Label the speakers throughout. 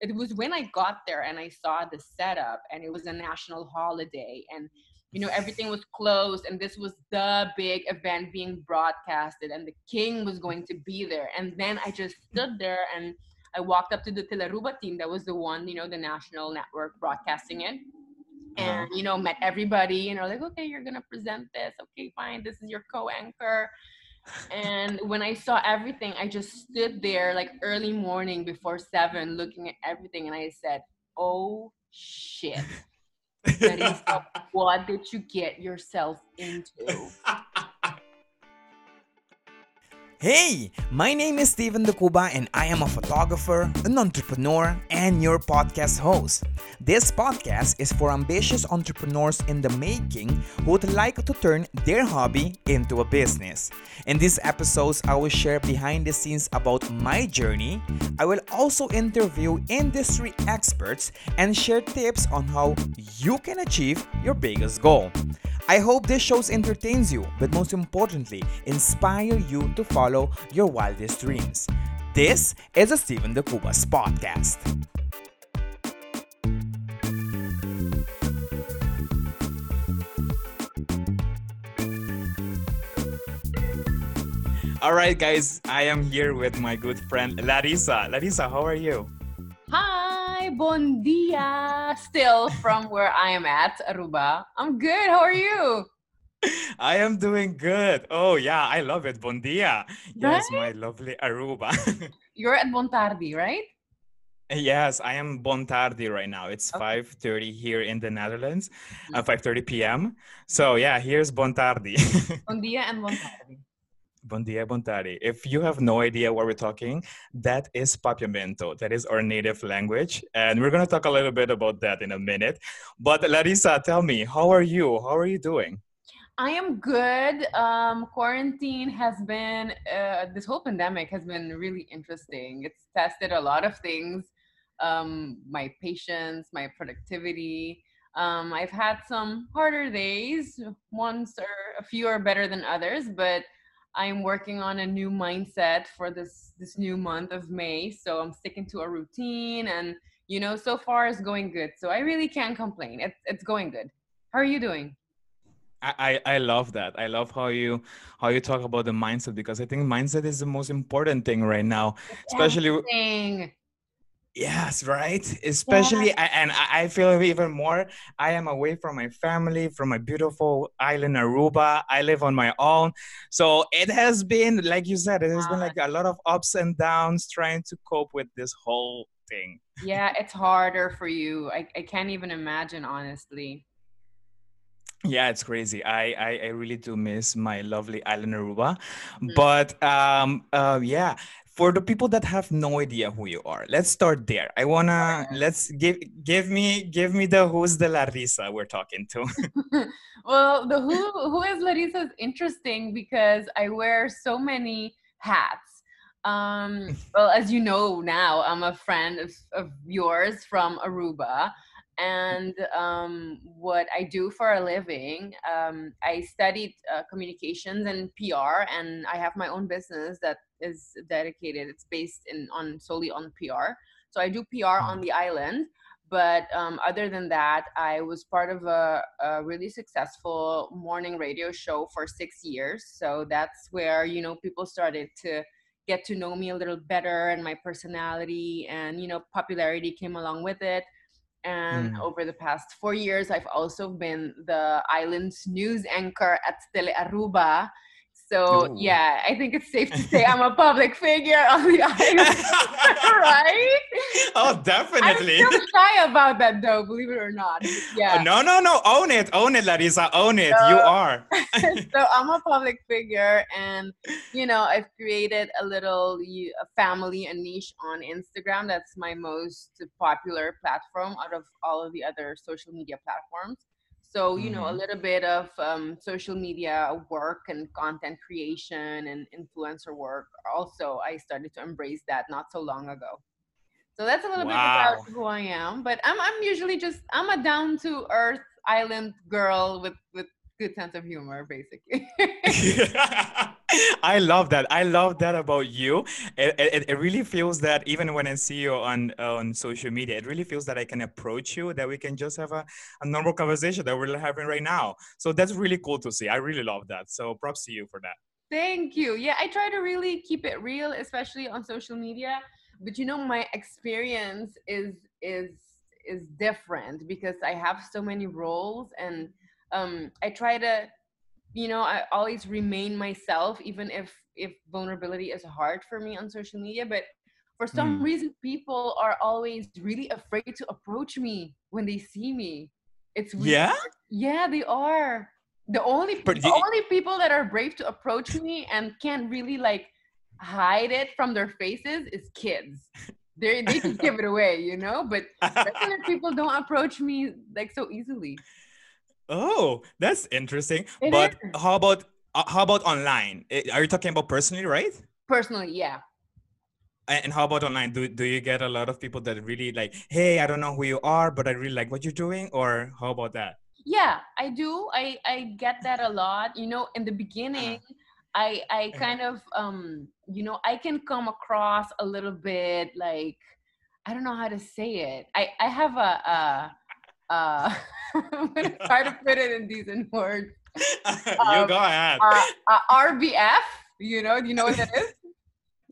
Speaker 1: it was when I got there and I saw the setup and it was a national holiday and you know everything was closed and this was the big event being broadcasted and the king was going to be there. And then I just stood there and I walked up to the TeleAruba team that was the one you know the national network broadcasting it. Uh-huh. and you know met everybody you know like okay you're gonna present this. Okay fine. This is your co-anchor and when i saw everything i just stood there like early morning before seven looking at everything and i said oh shit. What did you get yourself into
Speaker 2: Hey, my name is Steven de Cuba and I am a photographer, an entrepreneur, and your podcast host. This podcast is for ambitious entrepreneurs in the making who would like to turn their hobby into a business. In these episodes, I will share behind the scenes about my journey. I will also interview industry experts and share tips on how you can achieve your biggest goal. I hope this show entertains you, but most importantly, inspire you to follow your wildest dreams. This is a Steven de Cuba's podcast. All right, guys, I am here with my good friend Larissa. Larissa, how are you?
Speaker 1: Hi, bon dia. Still from where I am at, Aruba. I'm good. How are you?
Speaker 2: I am doing good. Oh yeah, I love it. Bon dia. Yes, right? my lovely Aruba.
Speaker 1: You're at Bontardi, right?
Speaker 2: Yes, I am Bontardi right now. It's okay. 5:30 here in the Netherlands, uh, 5:30 p.m. So yeah, here's Bontardi.
Speaker 1: bon dia and Bontardi.
Speaker 2: Bon dia, Bontari. If you have no idea what we're talking, that is Papiamento. That is our native language. And we're going to talk a little bit about that in a minute. But Larissa, tell me, how are you? How are you doing?
Speaker 1: I am good. Um, quarantine has been, uh, this whole pandemic has been really interesting. It's tested a lot of things um, my patience, my productivity. Um, I've had some harder days. Ones are, a few are better than others, but I'm working on a new mindset for this this new month of May. So I'm sticking to a routine and you know, so far it's going good. So I really can't complain. It's it's going good. How are you doing?
Speaker 2: I, I love that. I love how you how you talk about the mindset because I think mindset is the most important thing right now, especially
Speaker 1: Everything.
Speaker 2: Yes, right. Especially, yeah. and I feel even more. I am away from my family, from my beautiful island Aruba. I live on my own, so it has been, like you said, it has been like a lot of ups and downs trying to cope with this whole thing.
Speaker 1: Yeah, it's harder for you. I, I can't even imagine, honestly.
Speaker 2: Yeah, it's crazy. I, I, I really do miss my lovely island Aruba, mm-hmm. but um uh yeah, for the people that have no idea who you are let's start there. I wanna let's give give me give me the who's the larissa we're talking to.
Speaker 1: Well the who who is larissa is interesting because i wear so many hats. Um well as you know now i'm a friend of, of yours from aruba and um, what I do for a living, um, I studied uh, communications and PR, and I have my own business that is dedicated. It's based in on solely on PR. So I do PR on mm. the island. But um, other than that, I was part of a, a really successful morning radio show for six years. So that's where you know people started to get to know me a little better and my personality, and you know popularity came along with it and mm. over the past four years, I've also been the island's news anchor at Tele Aruba. So Ooh. yeah, I think it's safe to say I'm a public figure on the island, right?
Speaker 2: Oh, definitely.
Speaker 1: I'm still shy about that, though. Believe it or not. Yeah.
Speaker 2: Uh, no, no, no. Own it, own it, Larissa. Own it. So, you are.
Speaker 1: so I'm a public figure, and you know, I've created a little a family, a niche on Instagram. That's my most popular platform out of all of the other social media platforms so you know a mm-hmm. little bit of um, social media work and content creation and influencer work also i started to embrace that not so long ago so that's a little wow. bit about who i am but i'm, I'm usually just i'm a down to earth island girl with with good sense of humor basically
Speaker 2: I love that. I love that about you. It, it, it really feels that even when I see you on on social media, it really feels that I can approach you, that we can just have a, a normal conversation that we're having right now. So that's really cool to see. I really love that. So props to you for that.
Speaker 1: Thank you. Yeah, I try to really keep it real, especially on social media. But you know, my experience is is is different because I have so many roles and um, I try to you know i always remain myself even if if vulnerability is hard for me on social media but for some mm. reason people are always really afraid to approach me when they see me it's weird.
Speaker 2: yeah
Speaker 1: yeah they are the only the only people that are brave to approach me and can't really like hide it from their faces is kids they they can give it away you know but people don't approach me like so easily
Speaker 2: Oh, that's interesting. It but is. how about uh, how about online? Are you talking about personally, right?
Speaker 1: Personally, yeah.
Speaker 2: And how about online? Do do you get a lot of people that really like, hey, I don't know who you are, but I really like what you're doing, or how about that?
Speaker 1: Yeah, I do. I I get that a lot. You know, in the beginning, uh-huh. I I uh-huh. kind of um, you know, I can come across a little bit like I don't know how to say it. I I have a, a uh, I'm gonna try to put it in decent words.
Speaker 2: you go ahead.
Speaker 1: Uh, uh, RBF. You know? Do you know what that is?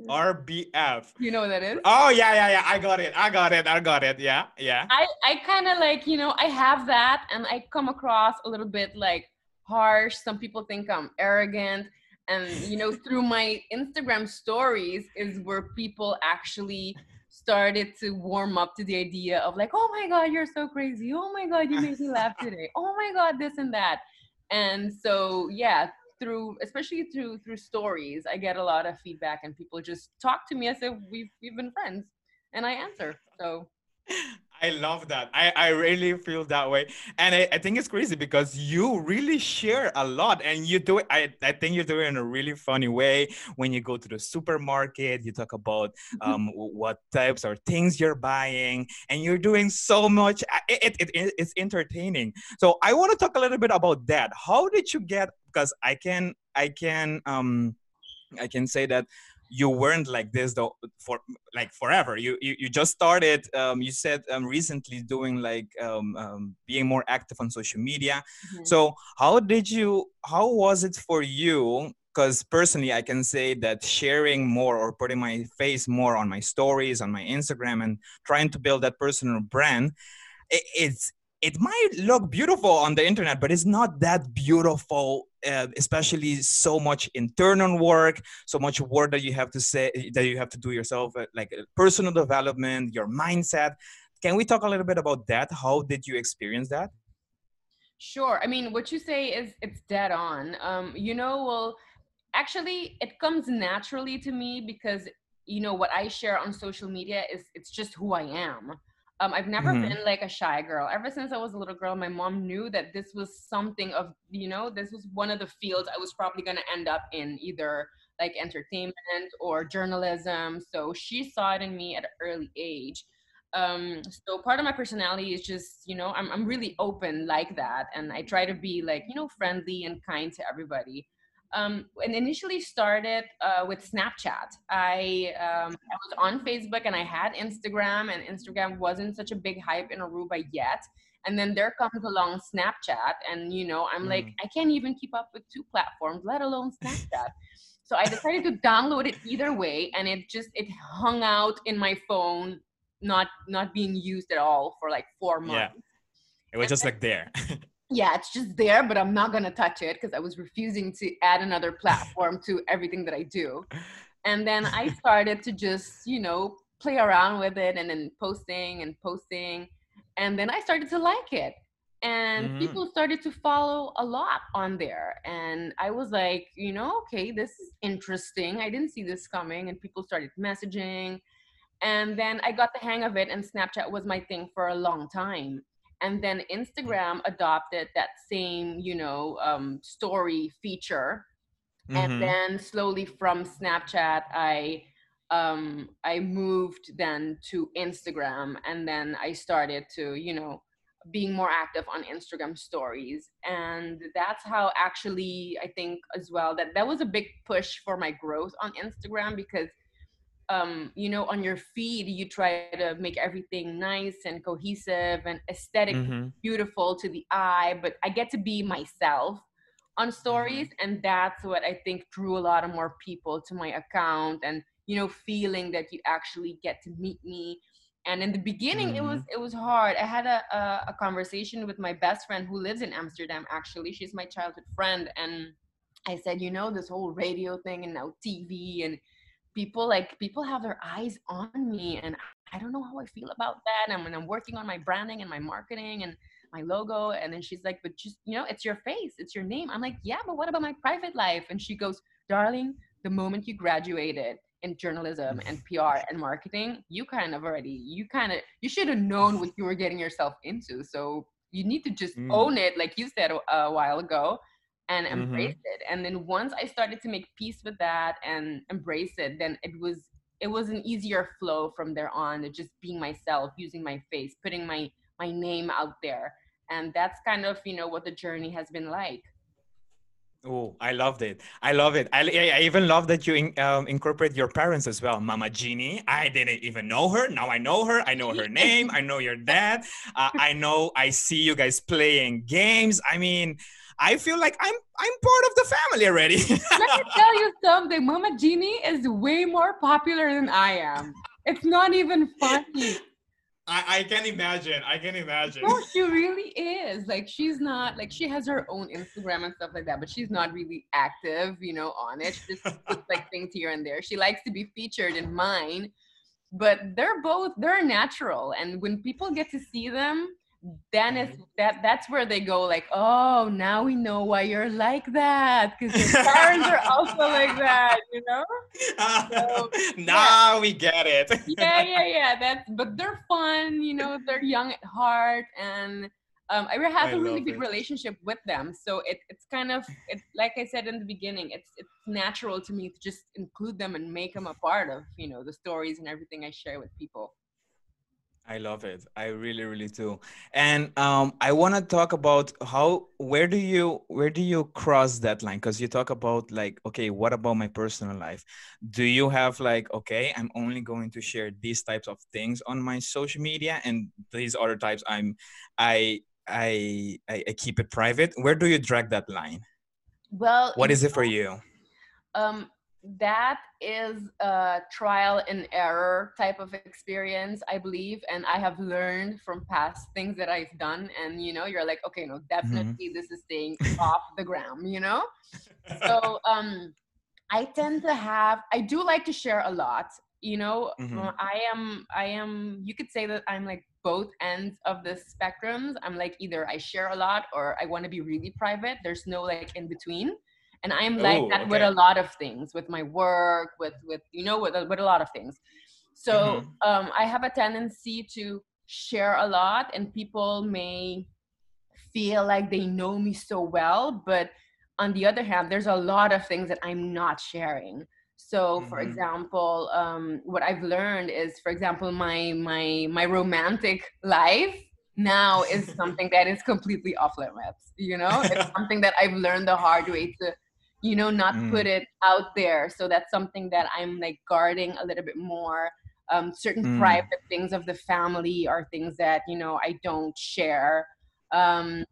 Speaker 2: RBF.
Speaker 1: You know what that is?
Speaker 2: Oh yeah, yeah, yeah. I got it. I got it. I got it. Yeah, yeah.
Speaker 1: I I kind of like you know I have that, and I come across a little bit like harsh. Some people think I'm arrogant, and you know through my Instagram stories is where people actually started to warm up to the idea of like, oh my God, you're so crazy. Oh my God, you made me laugh today. Oh my God, this and that. And so, yeah, through especially through through stories, I get a lot of feedback and people just talk to me as if we've we've been friends and I answer. So
Speaker 2: I love that. I, I really feel that way. And I, I think it's crazy because you really share a lot and you do it. I, I think you do it in a really funny way. When you go to the supermarket, you talk about mm-hmm. um, what types or things you're buying and you're doing so much. It, it, it, it's entertaining. So I want to talk a little bit about that. How did you get, because I can, I can, um, I can say that you weren't like this though for like forever. You you, you just started um, you said um, recently doing like um, um, being more active on social media. Mm-hmm. so how did you how was it for you? Because personally i can say that sharing more or putting my face more on my stories on my instagram and trying to build that personal brand it, it's it might look beautiful on the internet, but it's not that beautiful, uh, especially so much internal work, so much work that you have to say that you have to do yourself, uh, like uh, personal development, your mindset. Can we talk a little bit about that? How did you experience that?
Speaker 1: Sure. I mean, what you say is it's dead on. Um, you know, well, actually, it comes naturally to me because you know what I share on social media is it's just who I am. Um, I've never mm-hmm. been like a shy girl. Ever since I was a little girl, my mom knew that this was something of, you know, this was one of the fields I was probably going to end up in, either like entertainment or journalism. So she saw it in me at an early age. Um, so part of my personality is just, you know, I'm, I'm really open like that. And I try to be like, you know, friendly and kind to everybody um, and initially started uh, with Snapchat. I, um, I was on Facebook and I had Instagram, and Instagram wasn't such a big hype in Aruba yet. And then there comes along Snapchat, and you know, I'm mm. like, I can't even keep up with two platforms, let alone Snapchat. so I decided to download it either way, and it just it hung out in my phone, not not being used at all for like four months. Yeah.
Speaker 2: It was and just then, like there.
Speaker 1: yeah, it's just there, but I'm not gonna touch it because I was refusing to add another platform to everything that I do. And then I started to just, you know, play around with it and then posting and posting. And then I started to like it. And mm-hmm. people started to follow a lot on there. And I was like, you know, okay, this is interesting. I didn't see this coming. And people started messaging. And then I got the hang of it, and Snapchat was my thing for a long time and then instagram adopted that same you know um, story feature mm-hmm. and then slowly from snapchat i um, i moved then to instagram and then i started to you know being more active on Instagram stories. And that's how actually I think as well that that was a big push for my growth on Instagram because um, you know, on your feed, you try to make everything nice and cohesive and aesthetic, mm-hmm. beautiful to the eye. But I get to be myself on stories, mm-hmm. and that's what I think drew a lot of more people to my account. And you know, feeling that you actually get to meet me and in the beginning mm-hmm. it was mm-hmm. it was hard i had a, a, a conversation with my best friend who lives in amsterdam actually she's my childhood friend and i said you know this whole radio thing and now tv and people like people have their eyes on me and i don't know how i feel about that and when i'm working on my branding and my marketing and my logo and then she's like but just you know it's your face it's your name i'm like yeah but what about my private life and she goes darling the moment you graduated in journalism and PR and marketing, you kind of already, you kind of, you should have known what you were getting yourself into. So you need to just mm. own it, like you said a, a while ago, and embrace mm-hmm. it. And then once I started to make peace with that and embrace it, then it was it was an easier flow from there on. Just being myself, using my face, putting my my name out there, and that's kind of you know what the journey has been like.
Speaker 2: Oh, I loved it. I love it. I, I even love that you in, um, incorporate your parents as well. Mama Jeannie, I didn't even know her. Now I know her. I know her name. I know your dad. Uh, I know. I see you guys playing games. I mean, I feel like I'm I'm part of the family already.
Speaker 1: Let me tell you something. Mama Jeannie is way more popular than I am. It's not even funny.
Speaker 2: I, I can imagine. I can imagine.
Speaker 1: No, she really is. Like she's not like she has her own Instagram and stuff like that, but she's not really active, you know, on it. She just puts like things here and there. She likes to be featured in mine, but they're both they're natural. And when people get to see them, then it's that that's where they go like oh now we know why you're like that because your parents are also like that you know
Speaker 2: so, now yeah. we get it
Speaker 1: yeah yeah yeah that's but they're fun you know they're young at heart and um, I have I a really good it. relationship with them, so it, it's kind of it's like I said in the beginning, it's it's natural to me to just include them and make them a part of you know the stories and everything I share with people.
Speaker 2: I love it. I really, really do. And um, I want to talk about how, where do you, where do you cross that line? Because you talk about like, okay, what about my personal life? Do you have like, okay, I'm only going to share these types of things on my social media, and these other types, I'm, I, I, I, I keep it private. Where do you drag that line?
Speaker 1: Well,
Speaker 2: what is it for you?
Speaker 1: Um, that is a trial and error type of experience i believe and i have learned from past things that i've done and you know you're like okay no definitely mm-hmm. this is staying off the ground you know? So um i tend to have i do like to share a lot you know? Mm-hmm. i am i am you could say that i'm like both ends of the spectrums. I'm like either i share a lot or i want to be really private. There's no like in between and i'm like Ooh, that okay. with a lot of things with my work with with you know with, with a lot of things so mm-hmm. um, i have a tendency to share a lot and people may feel like they know me so well but on the other hand there's a lot of things that i'm not sharing so for mm-hmm. example um, what i've learned is for example my my my romantic life now is something that is completely off limits you know it's something that i've learned the hard way to you know not mm. put it out there. So that's something that i'm like guarding a little bit more. Um, certain mm. private things of the family are things that you know i don't share. Um,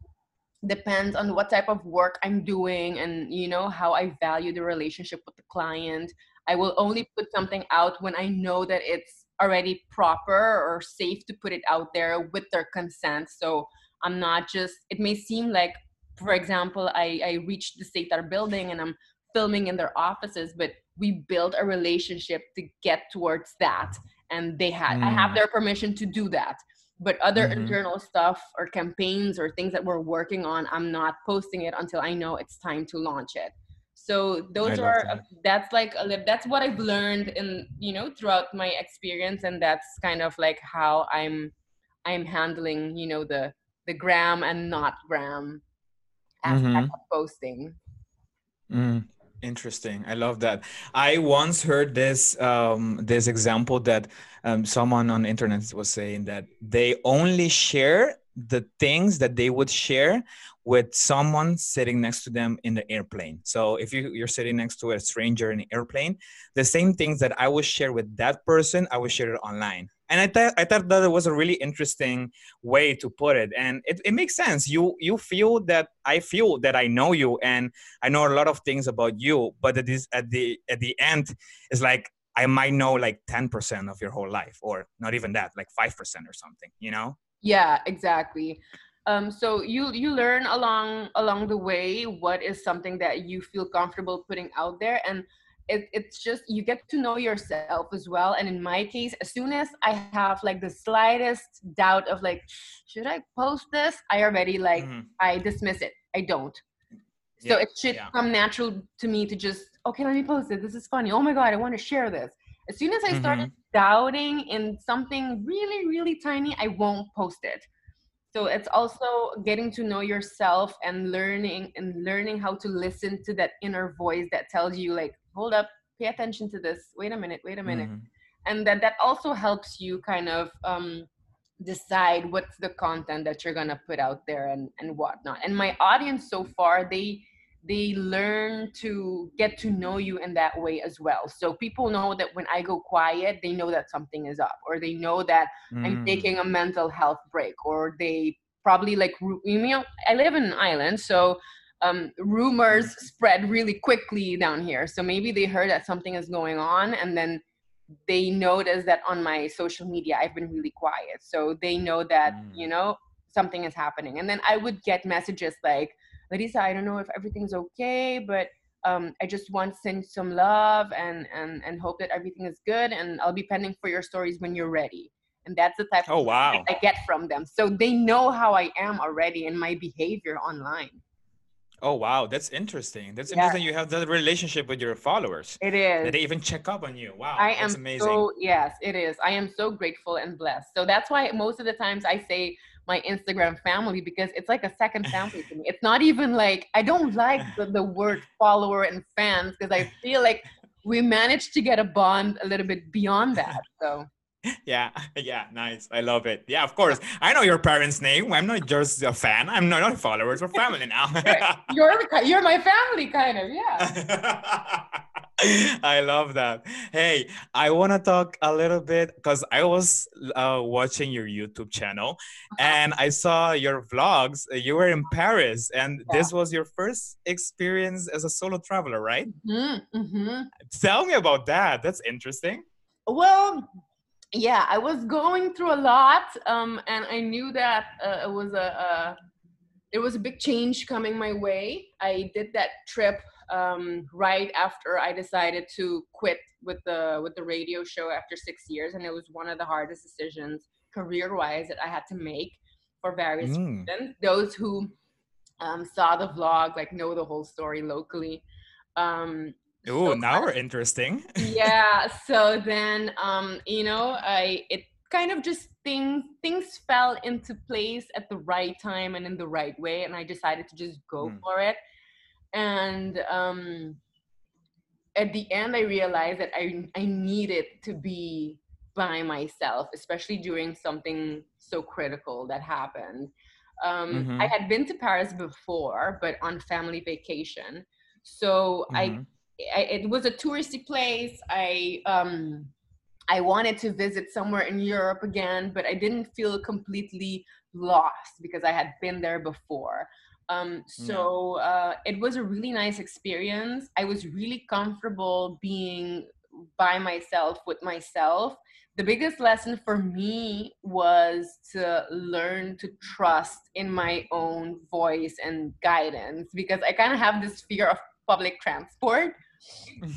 Speaker 1: depends on what type of work i'm doing and you know how i value the relationship with the client. I will only put something out when i know that it's already proper or safe to put it out there with their consent. So i'm not just it may seem like for example, I, I reached the State that are building and I'm filming in their offices, but we built a relationship to get towards that. And they had, mm. I have mm. their permission to do that. But other mm-hmm. internal stuff or campaigns or things that we're working on, I'm not posting it until I know it's time to launch it. So those are that. that's like a, that's what I've learned in you know throughout my experience, and that's kind of like how I'm I'm handling you know the the gram and not gram aspect mm-hmm. of posting.
Speaker 2: Mm, interesting. I love that. I once heard this um, this example that um, someone on the internet was saying that they only share the things that they would share with someone sitting next to them in the airplane. So if you, you're sitting next to a stranger in an airplane, the same things that I would share with that person, I would share it online. And I thought I thought that it was a really interesting way to put it. And it, it makes sense. You you feel that I feel that I know you and I know a lot of things about you, but it is at the at the end, it's like I might know like 10% of your whole life, or not even that, like 5% or something, you know?
Speaker 1: Yeah, exactly. Um, so you you learn along along the way what is something that you feel comfortable putting out there, and it, it's just you get to know yourself as well. And in my case, as soon as I have like the slightest doubt of like, should I post this? I already like mm-hmm. I dismiss it. I don't. So yeah, it should yeah. come natural to me to just okay, let me post it. This is funny. Oh my god, I want to share this. As soon as I started mm-hmm. doubting in something really, really tiny, I won't post it. So it's also getting to know yourself and learning and learning how to listen to that inner voice that tells you like, hold up, pay attention to this. Wait a minute, wait a minute. Mm-hmm. And that that also helps you kind of um, decide what's the content that you're gonna put out there and and whatnot. And my audience so far, they they learn to get to know you in that way as well. So people know that when I go quiet, they know that something is up, or they know that mm. I'm taking a mental health break, or they probably like you know I live in an island, so um, rumors spread really quickly down here. So maybe they heard that something is going on, and then they notice that on my social media I've been really quiet. So they know that mm. you know something is happening, and then I would get messages like Larissa, I don't know if everything's okay, but um, I just want to send some love and, and, and hope that everything is good. And I'll be pending for your stories when you're ready. And that's the type
Speaker 2: oh, wow.
Speaker 1: I get from them. So they know how I am already and my behavior online.
Speaker 2: Oh wow, that's interesting. That's yeah. interesting. You have that relationship with your followers.
Speaker 1: It is.
Speaker 2: That they even check up on you. Wow,
Speaker 1: I am amazing. So yes, it is. I am so grateful and blessed. So that's why most of the times I say my Instagram family because it's like a second family to me. It's not even like I don't like the, the word follower and fans because I feel like we managed to get a bond a little bit beyond that. So
Speaker 2: yeah yeah nice i love it yeah of course i know your parents name i'm not just a fan i'm not, not followers we're family now
Speaker 1: you're you're my family kind of yeah
Speaker 2: I love that. Hey, I want to talk a little bit because I was uh, watching your YouTube channel uh-huh. and I saw your vlogs. You were in Paris, and yeah. this was your first experience as a solo traveler, right? Mm-hmm. mm-hmm. Tell me about that. That's interesting.
Speaker 1: Well, yeah, I was going through a lot, um, and I knew that uh, it was a, a it was a big change coming my way. I did that trip um, right after I decided to quit with the with the radio show after six years, and it was one of the hardest decisions career-wise that I had to make for various mm. reasons. Those who um, saw the vlog like know the whole story locally. Um,
Speaker 2: Oh, so now we're interesting.
Speaker 1: yeah. So then, um, you know, I it kind of just things things fell into place at the right time and in the right way, and I decided to just go mm. for it and um, at the end i realized that I, I needed to be by myself especially during something so critical that happened um, mm-hmm. i had been to paris before but on family vacation so mm-hmm. I, I, it was a touristy place i um, i wanted to visit somewhere in europe again but i didn't feel completely lost because i had been there before um, so uh, it was a really nice experience. I was really comfortable being by myself with myself. The biggest lesson for me was to learn to trust in my own voice and guidance because I kind of have this fear of public transport.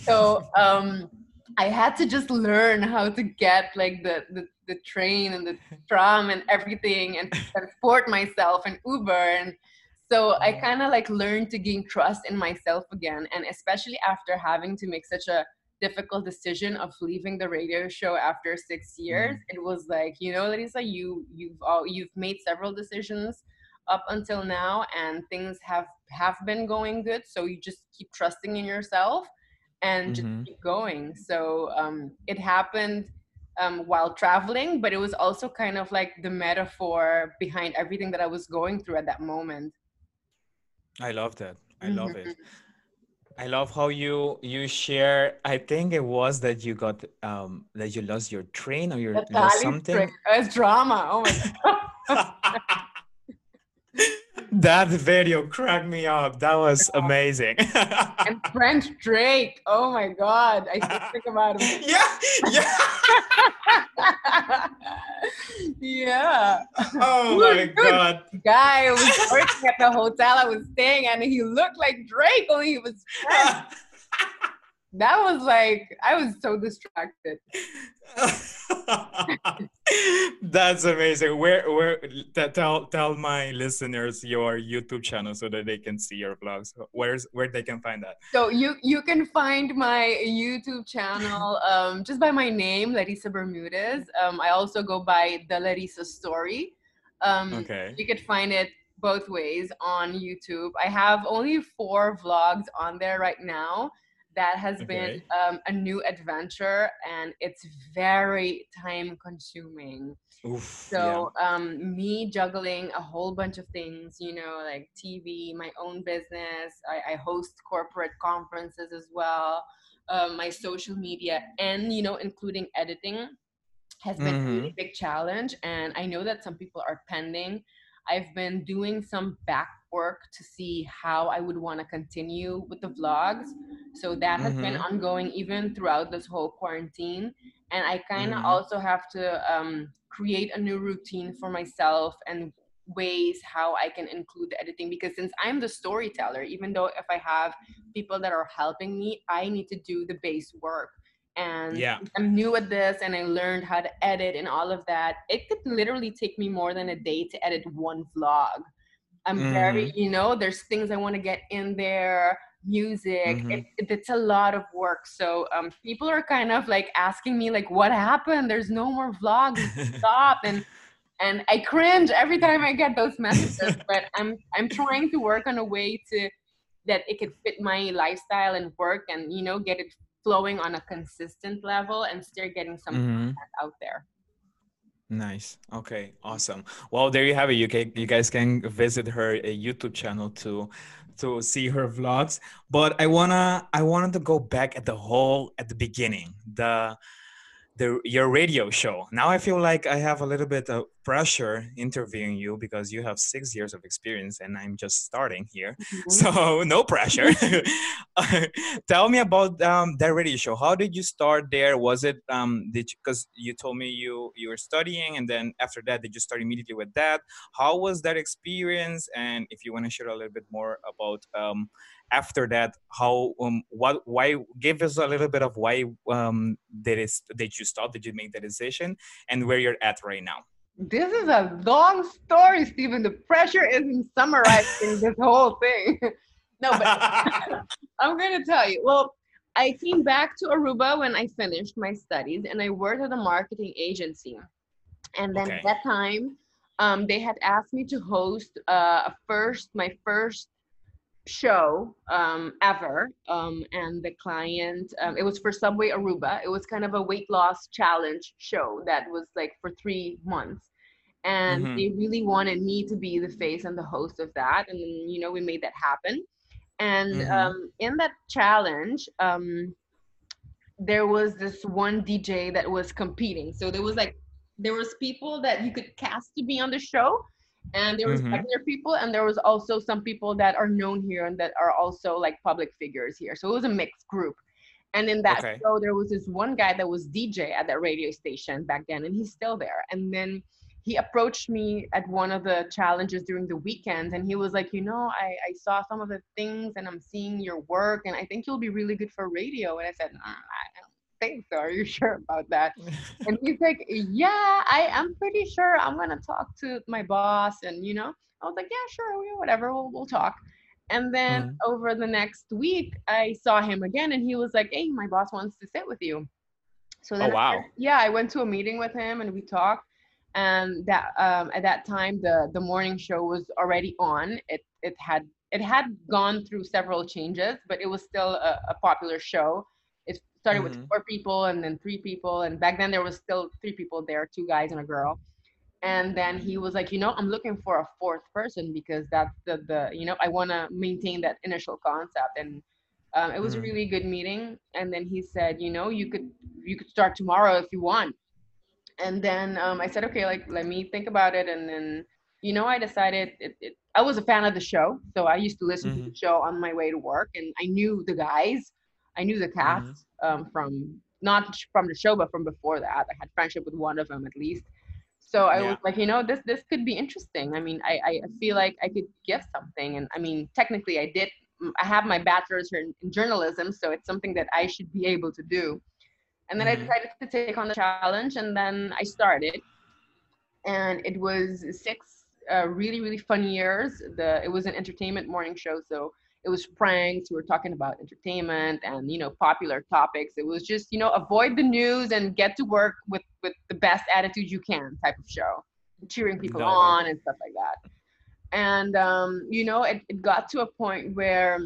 Speaker 1: So um, I had to just learn how to get like the, the, the train and the tram and everything and transport myself and Uber and so i mm-hmm. kind of like learned to gain trust in myself again and especially after having to make such a difficult decision of leaving the radio show after six years mm. it was like you know larissa you you've all you've made several decisions up until now and things have have been going good so you just keep trusting in yourself and mm-hmm. just keep going so um, it happened um, while traveling, but it was also kind of like the metaphor behind everything that I was going through at that moment.
Speaker 2: I love that. I love mm-hmm. it. I love how you you share. I think it was that you got um that you lost your train or your lost something. Train.
Speaker 1: It's drama. Oh my god.
Speaker 2: that video cracked me up. That was amazing.
Speaker 1: and French Drake. Oh my god. I still think about him.
Speaker 2: Yeah.
Speaker 1: Yeah. yeah.
Speaker 2: Oh my god.
Speaker 1: Guy was working at the hotel I was staying and he looked like Drake, only he was French that was like I was so distracted.
Speaker 2: That's amazing. Where where tell tell my listeners your YouTube channel so that they can see your vlogs. Where's where they can find that?
Speaker 1: So you you can find my YouTube channel um, just by my name, Larissa Bermudez. Um, I also go by the Larissa Story. Um, okay. You could find it both ways on YouTube. I have only four vlogs on there right now that has okay. been um, a new adventure and it's very time consuming Oof, so yeah. um, me juggling a whole bunch of things you know like tv my own business i, I host corporate conferences as well um, my social media and you know including editing has been mm-hmm. a really big challenge and i know that some people are pending i've been doing some back work to see how I would want to continue with the vlogs. So that has mm-hmm. been ongoing even throughout this whole quarantine. And I kind of mm-hmm. also have to um, create a new routine for myself and ways how I can include the editing because since I'm the storyteller, even though if I have people that are helping me, I need to do the base work and yeah. I'm new at this and I learned how to edit and all of that. It could literally take me more than a day to edit one vlog. I'm mm. very, you know, there's things I want to get in there, music. Mm-hmm. It, it, it's a lot of work. So um, people are kind of like asking me, like, what happened? There's no more vlogs. Stop. and and I cringe every time I get those messages. but I'm I'm trying to work on a way to that it could fit my lifestyle and work, and you know, get it flowing on a consistent level and still getting some mm-hmm. out there.
Speaker 2: Nice. Okay. Awesome. Well, there you have it. You can you guys can visit her a YouTube channel to to see her vlogs. But I wanna I wanted to go back at the whole at the beginning. The the your radio show. Now I feel like I have a little bit of pressure interviewing you because you have six years of experience and I'm just starting here, mm-hmm. so no pressure. Tell me about um, that radio show. How did you start there? Was it um, did because you, you told me you you were studying and then after that did you start immediately with that? How was that experience? And if you want to share a little bit more about um, after that how um what why give us a little bit of why um did it did you stop did you make the decision and where you're at right now?
Speaker 1: This is a long story stephen. The pressure isn't summarizing this whole thing. No but i'm going to tell you. Well i came back to aruba when i finished my studies and i worked at a marketing agency. And then okay. at that time um, they had asked me to host uh, a first my first show um, ever. Um, and the client, um, it was for Subway Aruba. It was kind of a weight loss challenge show that was like for three months. And mm-hmm. they really wanted me to be the face and the host of that. And you know, we made that happen. And mm-hmm. Um, in that challenge, um, there was this one DJ that was competing. So there was like, there was people that you could cast to be on the show and there was mm-hmm. regular people and there was also some people that are known here and that are also like public figures here so it was a mixed group and in that okay. show there was this one guy that was dj at that radio station back then and he's still there and then he approached me at one of the challenges during the weekends and he was like you know i, I saw some of the things and i'm seeing your work and i think you'll be really good for radio and i said mm, I, think so. Are you sure about that? and he's like, Yeah, I am pretty sure. I'm gonna talk to my boss. And you know, I was like, Yeah, sure, whatever, we'll we'll talk. And then mm-hmm. over the next week, I saw him again, and he was like, Hey, my boss wants to sit with you. So then,
Speaker 2: oh, wow.
Speaker 1: I, yeah, I went to a meeting with him, and we talked. And that um, at that time, the the morning show was already on. It it had it had gone through several changes, but it was still a, a popular show started mm-hmm. with four people and then three people and back then there was still three people there two guys and a girl and then he was like you know i'm looking for a fourth person because that's the the you know i want to maintain that initial concept and um, it was mm-hmm. a really good meeting and then he said you know you could you could start tomorrow if you want and then um, i said okay like let me think about it and then you know i decided it, it, i was a fan of the show so i used to listen mm-hmm. to the show on my way to work and i knew the guys i knew the cast mm-hmm. Um, from not from the show but from before that i had friendship with one of them at least so i yeah. was like you know this this could be interesting i mean I, I feel like i could give something and i mean technically i did I have my bachelor's in, in journalism, so it's something that I should be able to do. And then mm-hmm. I decided to take on the challenge, and then I started. And it was six uh, really, really fun years. The it was an entertainment morning show, so it was pranks. We were talking about entertainment and you know popular topics. It was just you know avoid the news and get to work with with the best attitude you can type of show, cheering people on and stuff like that. And um, you know it, it got to a point where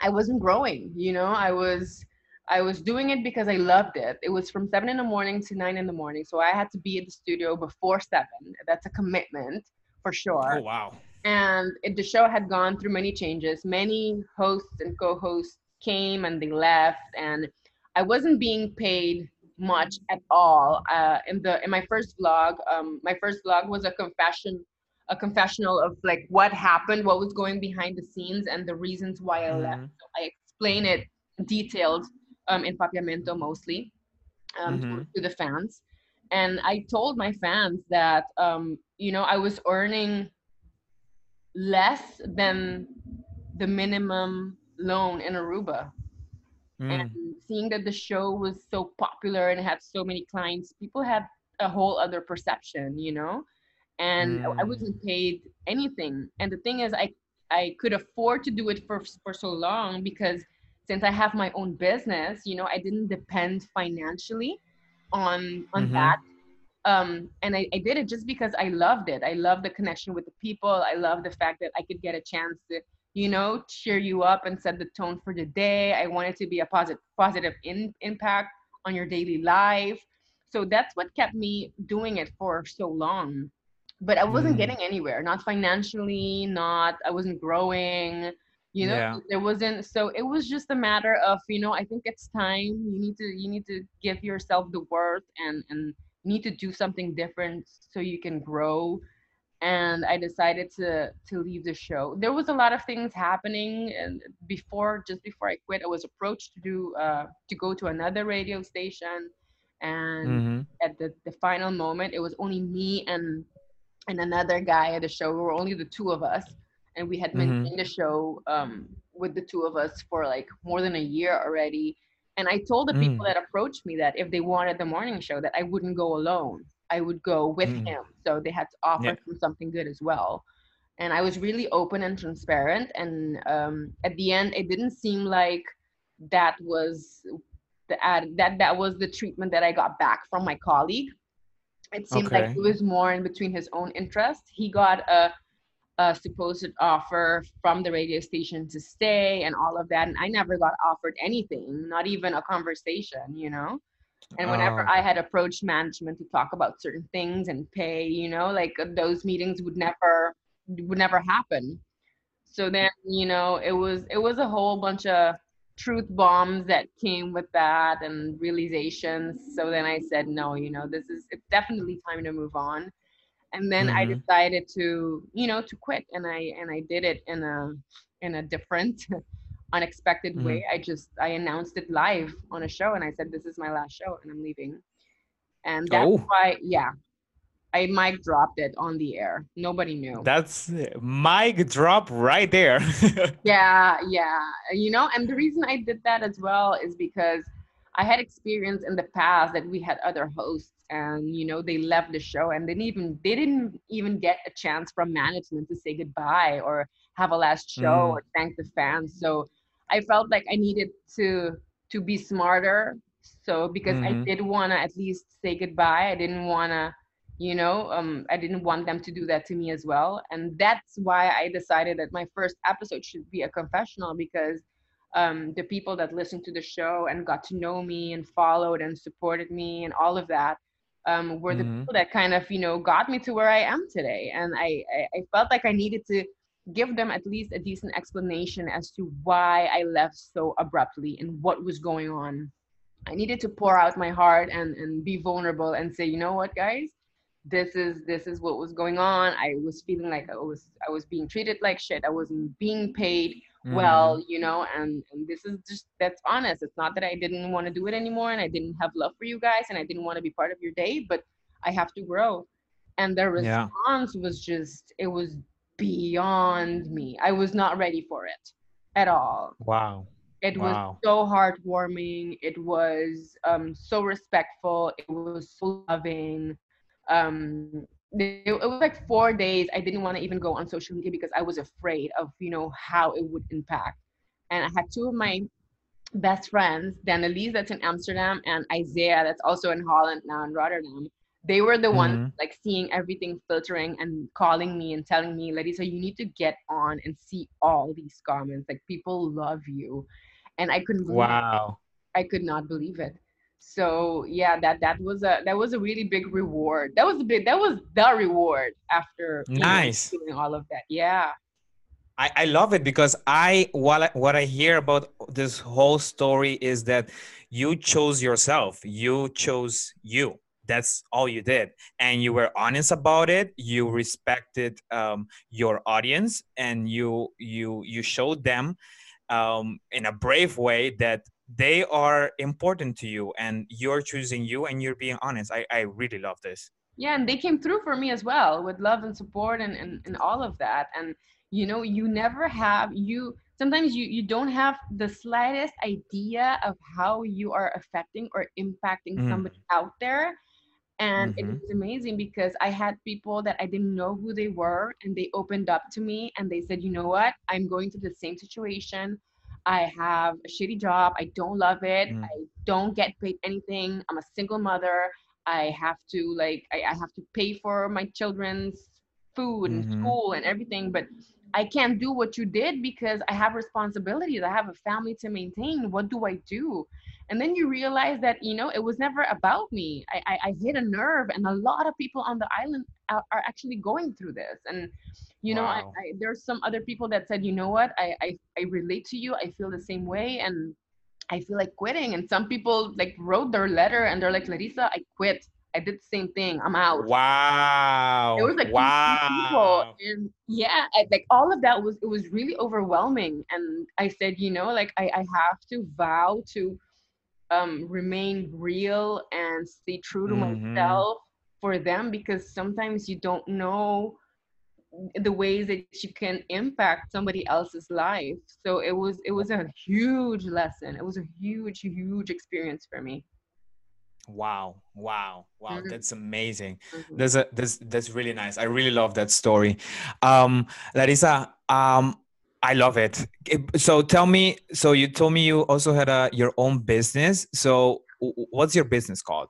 Speaker 1: i wasn't growing you know i was i was doing it because i loved it. It was from seven in the morning to nine in the morning so i had to be at the studio before seven. That's a commitment for sure.
Speaker 2: Oh wow
Speaker 1: and it, the show had gone through many changes many hosts and co-hosts came and they left and i wasn't being paid much at all uh, in the in my first vlog um, my first vlog was a confession a confessional of like what happened, what was going behind the scenes, and the reasons why I mm-hmm. left. So I explain it detailed um, in Papiamento mostly um, mm-hmm. to, to, the fans. And I told my fans that um, you know I was earning less than the minimum loon in Aruba. Mm. And seeing that the show was so popular and had so many clients, people had a whole other perception, you know and mm. I wasn't paid anything. And the thing is, I I could afford to do it for for so long because since I have my own business, you know, I didn't depend financially on on mm-hmm. that. Um, and I, I did it just because I loved it. I love the connection with the people. I love the fact that I could get a chance to, you know, cheer you up and set the tone for the day. I wanted to be a positive positive in, impact on your daily life. So that's what kept me doing it for so long but I wasn't mm. getting anywhere, not financially, not I wasn't growing. You know, yeah. there wasn't so it was just a matter of, you know, I think it's time. You need to you need to give yourself the worth and and need to do something different so you can grow. And I decided to to leave the show. There was a lot of things happening and before just before I quit, I was approached to do uh to go to another radio station and mm-hmm. at the, the final moment it was only me and and another guy at the show. We were only the two of us, and we had been mm-hmm. in the show um, with the two of us for like more than a year already. And I told the people mm. that approached me that if they wanted the morning show, that I wouldn't go alone. I would go with mm. him. So they had to offer yeah. something good as well. And I was really open and transparent. And um, at the end, it didn't seem like that was the ad, that that was the treatment that I got back from my colleague it seemed okay. like it was more in between his own interest. He got a, a supposed offer from the radio station to stay and all of that, and I never got offered anything, not even a conversation, you know. And whenever oh. I had approached management to talk about certain things and pay, you know, like uh, those meetings would never would never happen. So then, you know, it was it was a whole bunch of truth bombs that came with that and realizations. So then I said, no, you know, this is it's definitely time to move on. And then mm-hmm. I decided to, you know, to quit and I and I did it in a in a different unexpected mm-hmm. way. I just I announced it live on a show and I said this is my last show and I'm leaving. And that's oh. why yeah, I mic dropped it on the air. Nobody knew.
Speaker 2: That's mic drop right there.
Speaker 1: yeah, yeah. You know, and the reason I did that as well is because I had experience in the past that we had other hosts and you know they left the show and they didn't even they didn't even get a chance from management to say goodbye or have a last show mm. or thank the fans. So I felt like I needed to to be smarter. So because mm-hmm. I did want to at least say goodbye, I didn't want to you know um, i didn't want them to do that to me as well and that's why i decided that my first episode should be a confessional because um, the people that listened to the show and got to know me and followed and supported me and all of that um, were the
Speaker 2: Mhm.
Speaker 1: people that kind of you know got me to where I am today. And I, I I felt like I needed to give them at least a decent explanation as to why I left so abruptly and what was going on. I needed to pour out my heart and and be vulnerable and say, you know what, guys, this is this is what was going on. I was feeling like I was I was being treated like shit. I wasn't being paid
Speaker 2: Mm-hmm.
Speaker 1: well, you know, and, and this is just that's honest. It's not that I didn't want to do it anymore and I didn't have love for you guys and I didn't want to be part of your day, but I have to grow. And the
Speaker 2: Yeah.
Speaker 1: response was just it was beyond me. I was not ready for it at all.
Speaker 2: wow.
Speaker 1: It was so heartwarming. It was um, so respectful. It was so loving. Um, it, was like four days. I didn't want to even go on social media because I was afraid of you know how it would impact. And I had two of my best friends, Danelise that's in Amsterdam and Isaiah that's also in Holland now in Rotterdam. They were the ones
Speaker 2: Mhm.
Speaker 1: like seeing everything filtering and calling me and telling me, Larissa, you need to get on and see all these comments. Like people love you. And I couldn't believe it.
Speaker 2: Wow.
Speaker 1: I could not believe it. So yeah, that that was a that was a really big reward. That was a big that was the reward after you know,
Speaker 2: Nice.
Speaker 1: doing all of that. Yeah.
Speaker 2: I, I love it because I what I, what I hear about this whole story is that you chose yourself. You chose you. That's all you did, and you were honest about it. You respected um, your audience, and you you you showed them um, in a brave way that they are important to you, and you're choosing you, and you're being honest. I I really love this.
Speaker 1: yeah and they came through for me as well with love and support and, and, and all of that and you know you never have you sometimes you you don't have the slightest idea of how you are affecting or impacting
Speaker 2: Mm.
Speaker 1: somebody out there and it
Speaker 2: Mhm.
Speaker 1: was amazing because i had people that i didn't know who they were and they opened up to me and they said you know what i'm going through the same situation i have a shitty job i don't love it
Speaker 2: Mm.
Speaker 1: i don't get paid anything i'm a single mother I have to like I, I have to pay for my children's food and
Speaker 2: Mhm.
Speaker 1: school and everything, but I can't do what you did because I have responsibilities. I have a family to maintain. What do I do? And then you realize that you know it was never about me. I I, I hit a nerve, and a lot of people on the island are, are actually going through this. And you know, I,
Speaker 2: Wow.
Speaker 1: I, there's some other people that said, you know what, I, I I relate to you. I feel the same way, and I feel like quitting. And some people like wrote their letter and they're like, Larissa, I quit. I did the same thing. I'm out.
Speaker 2: Wow.
Speaker 1: There was like 15 people,
Speaker 2: wow.
Speaker 1: and yeah, I, like all of that was it was really overwhelming. And I said, you know, like I, I have to vow to um, remain real and stay true to
Speaker 2: Mhm.
Speaker 1: myself for them because sometimes you don't know the ways that you can impact somebody else's life. So it was it was a huge lesson. It was a huge huge experience for me.
Speaker 2: Wow, wow, wow!
Speaker 1: Mhm.
Speaker 2: That's amazing.
Speaker 1: Mhm.
Speaker 2: That's a that's that's really nice. I really love that story. Um, Larissa, um, I love it. So tell me. So you told me you also had a your own business. So what's your business called?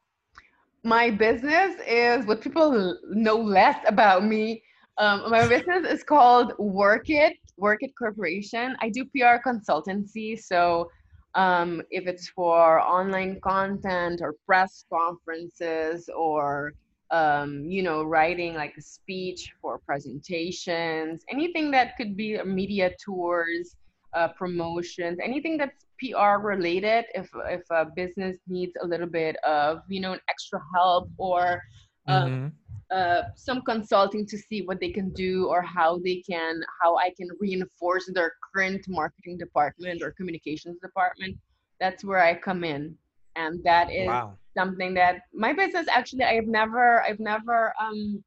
Speaker 1: My business is what people know less about me. Um, my business is called Work It, Work It Corporation. I do PR consultancy. So um, if it's for online content or press conferences or um, you know writing like a speech for presentations, anything that could be media tours, uh, promotions, anything that's PR related. If if a business needs a little bit of you know an extra help or um,
Speaker 2: Mhm.
Speaker 1: uh, some consulting to see what they can do or how they can how I can reinforce their current marketing department or communications department. That's where I come in, and that is
Speaker 2: Wow.
Speaker 1: Something that my business actually I've never I've never um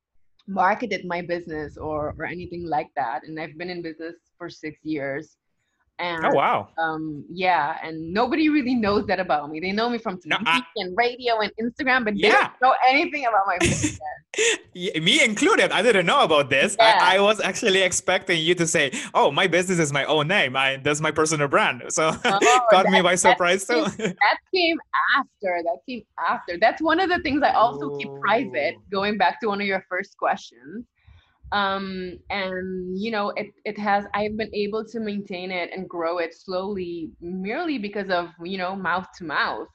Speaker 1: marketed my business or or anything like that, and I've been in business for six years. And
Speaker 2: Oh wow.
Speaker 1: um yeah and nobody really knows that about me they know me from
Speaker 2: No, I-
Speaker 1: and radio and instagram but they
Speaker 2: Yeah.
Speaker 1: don't know anything about my business
Speaker 2: Yeah, me included. I didn't know about this.
Speaker 1: Yeah.
Speaker 2: I, I was actually expecting you to say, "Oh, my business is my own name. I that's my personal brand." So caught me by surprise too.
Speaker 1: that came after that came after that's one of the things i also keep private
Speaker 2: Oh.
Speaker 1: going back to one of your first questions um and you know it it has i've been able to maintain it and grow it slowly merely because of you know mouth to mouth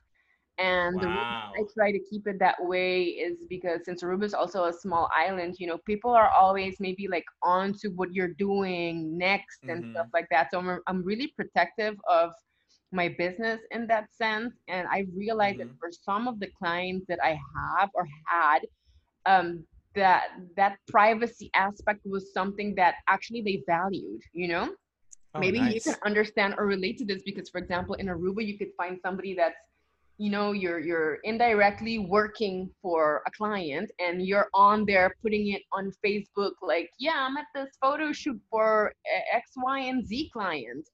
Speaker 1: and the reason I try to keep it that way is because since Aruba is also a small island, you know, people are always maybe like on to what you're doing next and stuff
Speaker 2: Mm-hmm.
Speaker 1: like that. So I'm, I'm really protective of my business in that sense. And I realized that
Speaker 2: Mm-hmm.
Speaker 1: for some of the clients that I have or had, um, that that privacy aspect was something that actually they valued, you know?
Speaker 2: Oh,
Speaker 1: maybe you can understand or relate to this because for example in aruba you could find somebody that's you know you're you're indirectly working for a client and you're on there putting it on facebook like yeah i'm at this photo shoot for x y and z client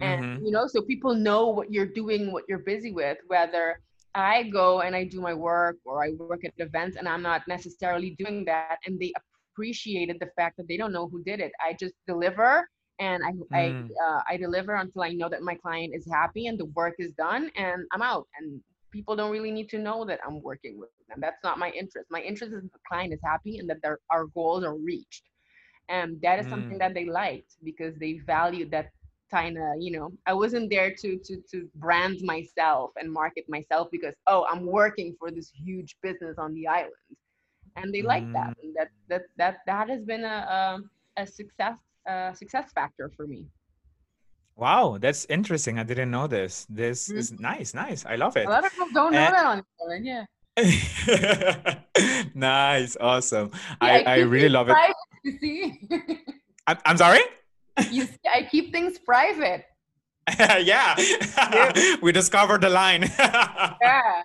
Speaker 1: and
Speaker 2: Mm-hmm.
Speaker 1: you know so people know what you're doing what you're busy with whether i go and i do my work or i work at events and i'm not necessarily doing that and they appreciated the fact that they don't know who did it. I just deliver and i i
Speaker 2: Mm,
Speaker 1: uh, i deliver until i know that my client is happy and the work is done and i'm out. And people don't really need to know that i'm working with them. That's not my interest. My interest is the client is happy and that their our goals are reached. And that is something
Speaker 2: mm,
Speaker 1: that they liked because they valued that kind of you know i wasn't there to to to brand myself and market myself because oh i'm working for this huge business on the island and they like that
Speaker 2: mm.
Speaker 1: and that that that that has been a a, a success a success factor for me
Speaker 2: Wow, that's interesting. I didn't know this. This
Speaker 1: Mhm.
Speaker 2: is nice, nice. I love it.
Speaker 1: a lot of people don't know that on the island yeah
Speaker 2: nice, awesome.
Speaker 1: see
Speaker 2: I
Speaker 1: i
Speaker 2: really love it. I'm, I'm sorry?
Speaker 1: You see i keep things private
Speaker 2: yeah,
Speaker 1: yeah
Speaker 2: we discovered the line.
Speaker 1: yeah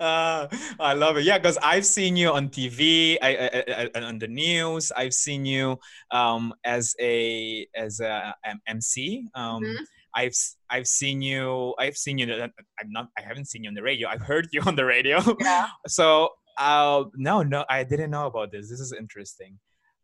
Speaker 2: uh, I love it. Yeah, because I've seen you on TV, I, I, I, on the news. I've seen you um, as a as a um, MC. Um,
Speaker 1: Mhm.
Speaker 2: I've I've seen you. I've seen you. uh, I'm not. I haven't seen you on the radio. I've heard you on the radio.
Speaker 1: yeah
Speaker 2: so uh, no, no, I didn't know about this. This is interesting.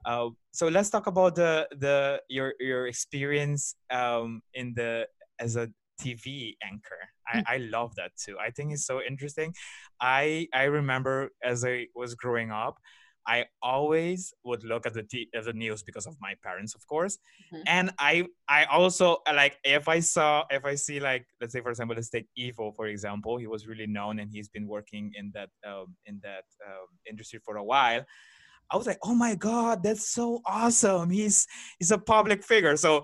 Speaker 2: Uh, so let's talk about the the your your experience um, in the as a TV anchor. I, I love that too. I think it's so interesting. I I remember as I was growing up, I always would look at the t- at the news because of my parents, of course,
Speaker 1: Mhm.
Speaker 2: and I I also like if I saw if I see like let's say for example let's take Evo for example, he was really known and he's been working in that um, in that um, industry for a while. I was like, oh my god, that's so awesome. He's he's a public figure. So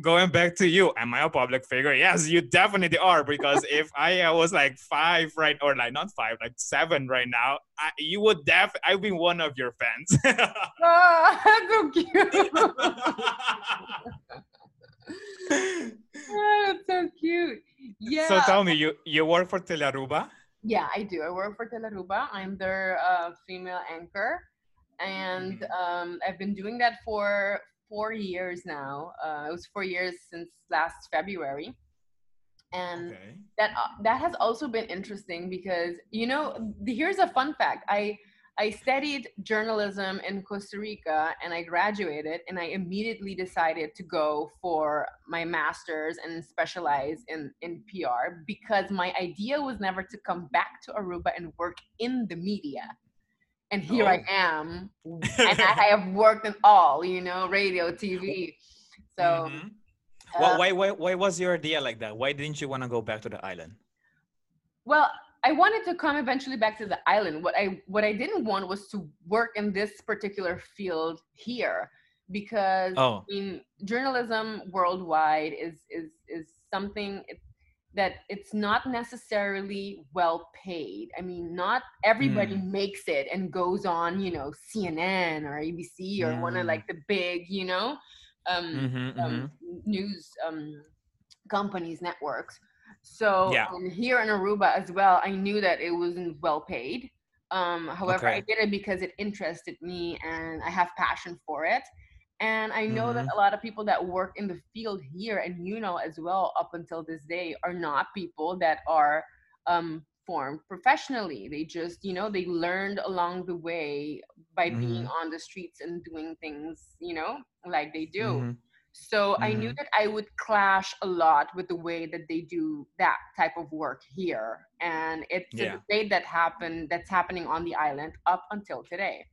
Speaker 2: going back to you, am I a public figure? Yes, you definitely are. Because if I was like five right or like not five, like seven right now, I, you would def I'd be one of your fans.
Speaker 1: oh, so cute Oh, that's so cute. Yeah.
Speaker 2: so tell me, you you work for TeleAruba?
Speaker 1: Yeah, I do. I work for TeleAruba. I'm their uh, female anchor, and
Speaker 2: Mhm.
Speaker 1: um, I've been doing that for four years now. Uh, it was four years since last February, and
Speaker 2: Okay.
Speaker 1: that uh, that has also been interesting because you know the, here's a fun fact. I I studied journalism in Costa Rica and I graduated and I immediately decided to go for my master's and specialize in, in PR because my idea was never to come back to Aruba and work in the media. And here I
Speaker 2: Oh.
Speaker 1: am. And I have worked in all, you know, radio, TV. So
Speaker 2: Mhm.
Speaker 1: uh,
Speaker 2: Why, why why was your idea like that? Why didn't you want to go back to the island?
Speaker 1: Well, I wanted to come eventually back to the island. What I what I didn't want was to work in this particular field here because
Speaker 2: Oh.
Speaker 1: I mean journalism worldwide is is is something it- that it's not necessarily well paid. I mean, not everybody
Speaker 2: Mm.
Speaker 1: makes it and goes on, you know, CNN or ABC or one of like the big, you know, um,
Speaker 2: Mm-hmm,
Speaker 1: um, news um, companies, networks. So
Speaker 2: Yeah.
Speaker 1: um, here in Aruba as well, I knew that it wasn't well paid. Um, however, I did it because it interested me and I have passion for it. And I know that
Speaker 2: Mhm.
Speaker 1: a lot of people that work in the field here, and you know as well, up until this day, are not people that are um, formed professionally. They just, you know, they learned along the way by being
Speaker 2: Mhm.
Speaker 1: on the streets and doing things, you know, like they do.
Speaker 2: Mhm.
Speaker 1: So I knew
Speaker 2: Mhm.
Speaker 1: that I would clash a lot with the way that they do that type of work here. And it's a
Speaker 2: Yeah.
Speaker 1: debate that happened that's happening on the island up until today.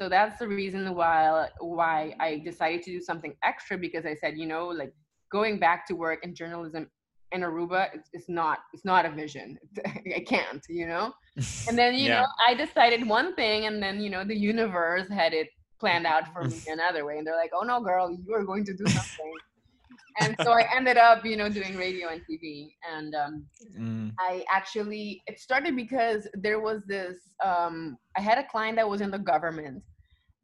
Speaker 1: So that's the reason why why I decided to do something extra because I said, you know, like going back to work in journalism in Aruba, it's, it's not it's not a vision. I can't, you know. And then you yeah. know, I decided one thing, and then you know, the universe had it planned out for me another way, and they're like, "Oh no, girl, you are going to do something." And so I ended up, you know, doing radio and TV. And um, mm. I actually, it started because there was this, um, I had a client that was in the government.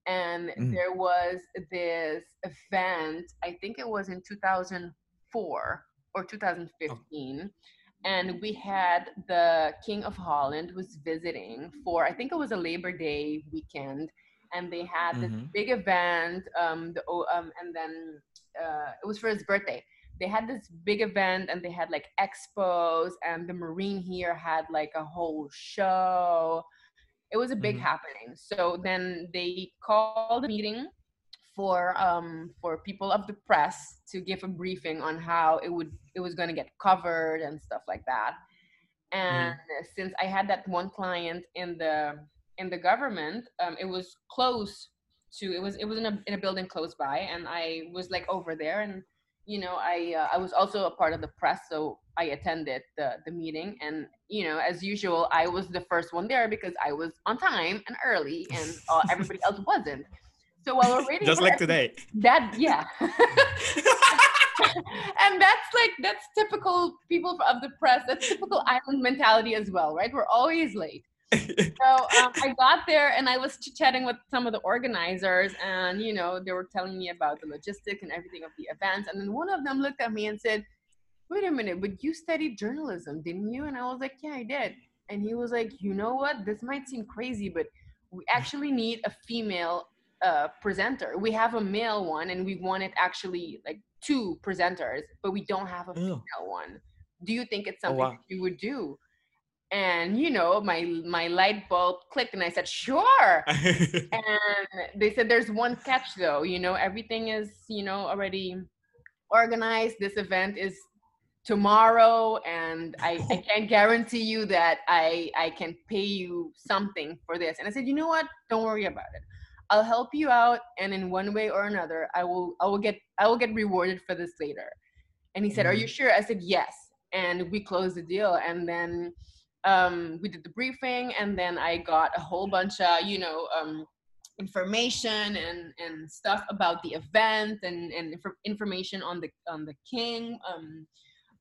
Speaker 1: And mm. there was this event, I think it was in 2004 or 2015. Oh. And we had the King of Holland was visiting for, I think it was a Labor Day weekend. And they had mm-hmm. this big event, um, the, um, and then uh, it was for his birthday. They had this big event and they had like expos and the Marine here had like a whole show. It was a big mm-hmm. happening. So then they called a meeting for um for people of the press to give a briefing on how it would it was going to get covered and stuff like that. And mm-hmm. since I had that one client in the in the government, um, it was close to it was it was in a in a building close by, and I was like over there, and you know I uh, I was also a part of the press, so I attended the the meeting, and you know as usual I was the first one there because I was on time and early, and uh, everybody else wasn't. So while we're waiting,
Speaker 2: just like today.
Speaker 1: That yeah. and that's like that's typical people of the press. That's typical island mentality as well, right? We're always late so um, I got there and I was chatting with some of the organizers, and you know they were telling me about the logistics and everything of the events. And then one of them looked at me and said, "Wait a minute, but you studied journalism, didn't you?" And I was like, "Yeah, I did." And he was like, "You know what? This might seem crazy, but we actually need a female uh, presenter. We have a male one, and we wanted actually like two presenters, but we don't have a female one. Do you think it's oh, something oh, wow. you would do?" And you know my my light bulb clicked and i said sure. And they said there's one catch though. You know everything is you know already organized. This event is tomorrow and I, I can't guarantee you that i i can pay you something for this. And i said you know what? Don't worry about it. I'll help you out and in one way or another i will i will get i will get rewarded for this later. And he said mm-hmm. are you sure? I said yes. And we closed the deal and then um, we did the briefing and then I got a whole bunch of, you know, um, information and, and stuff about the event and, and inf- information on the, on the king um,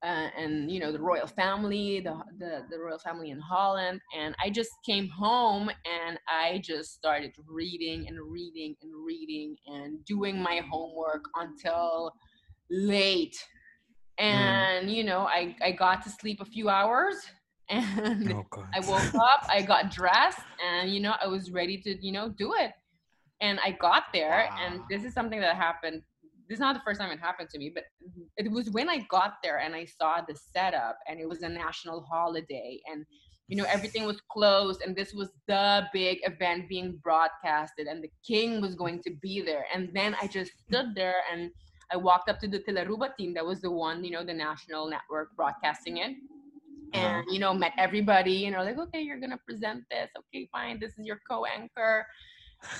Speaker 1: uh, and, you know, the royal family, the, the, the royal family in Holland. And I just came home and I just started reading and reading and reading and doing my homework until late. Mm. And, mm. you know, I, I got to sleep a few hours and oh, I woke up, I got dressed, and you know, I was ready to, you know, do it. And I got there, wow. and this is something that happened. This is not the first time it happened to me, but it was when I got there and I saw the setup, and it was a national holiday, and you know, everything was closed, and this was the big event being broadcasted, and the king was going to be there. And then I just stood there and I walked up to the TeleAruba team that was the one, you know, the national network broadcasting it. Uh-huh. and you know met everybody you know like okay you're gonna present this. Okay fine. This is your co-anchor.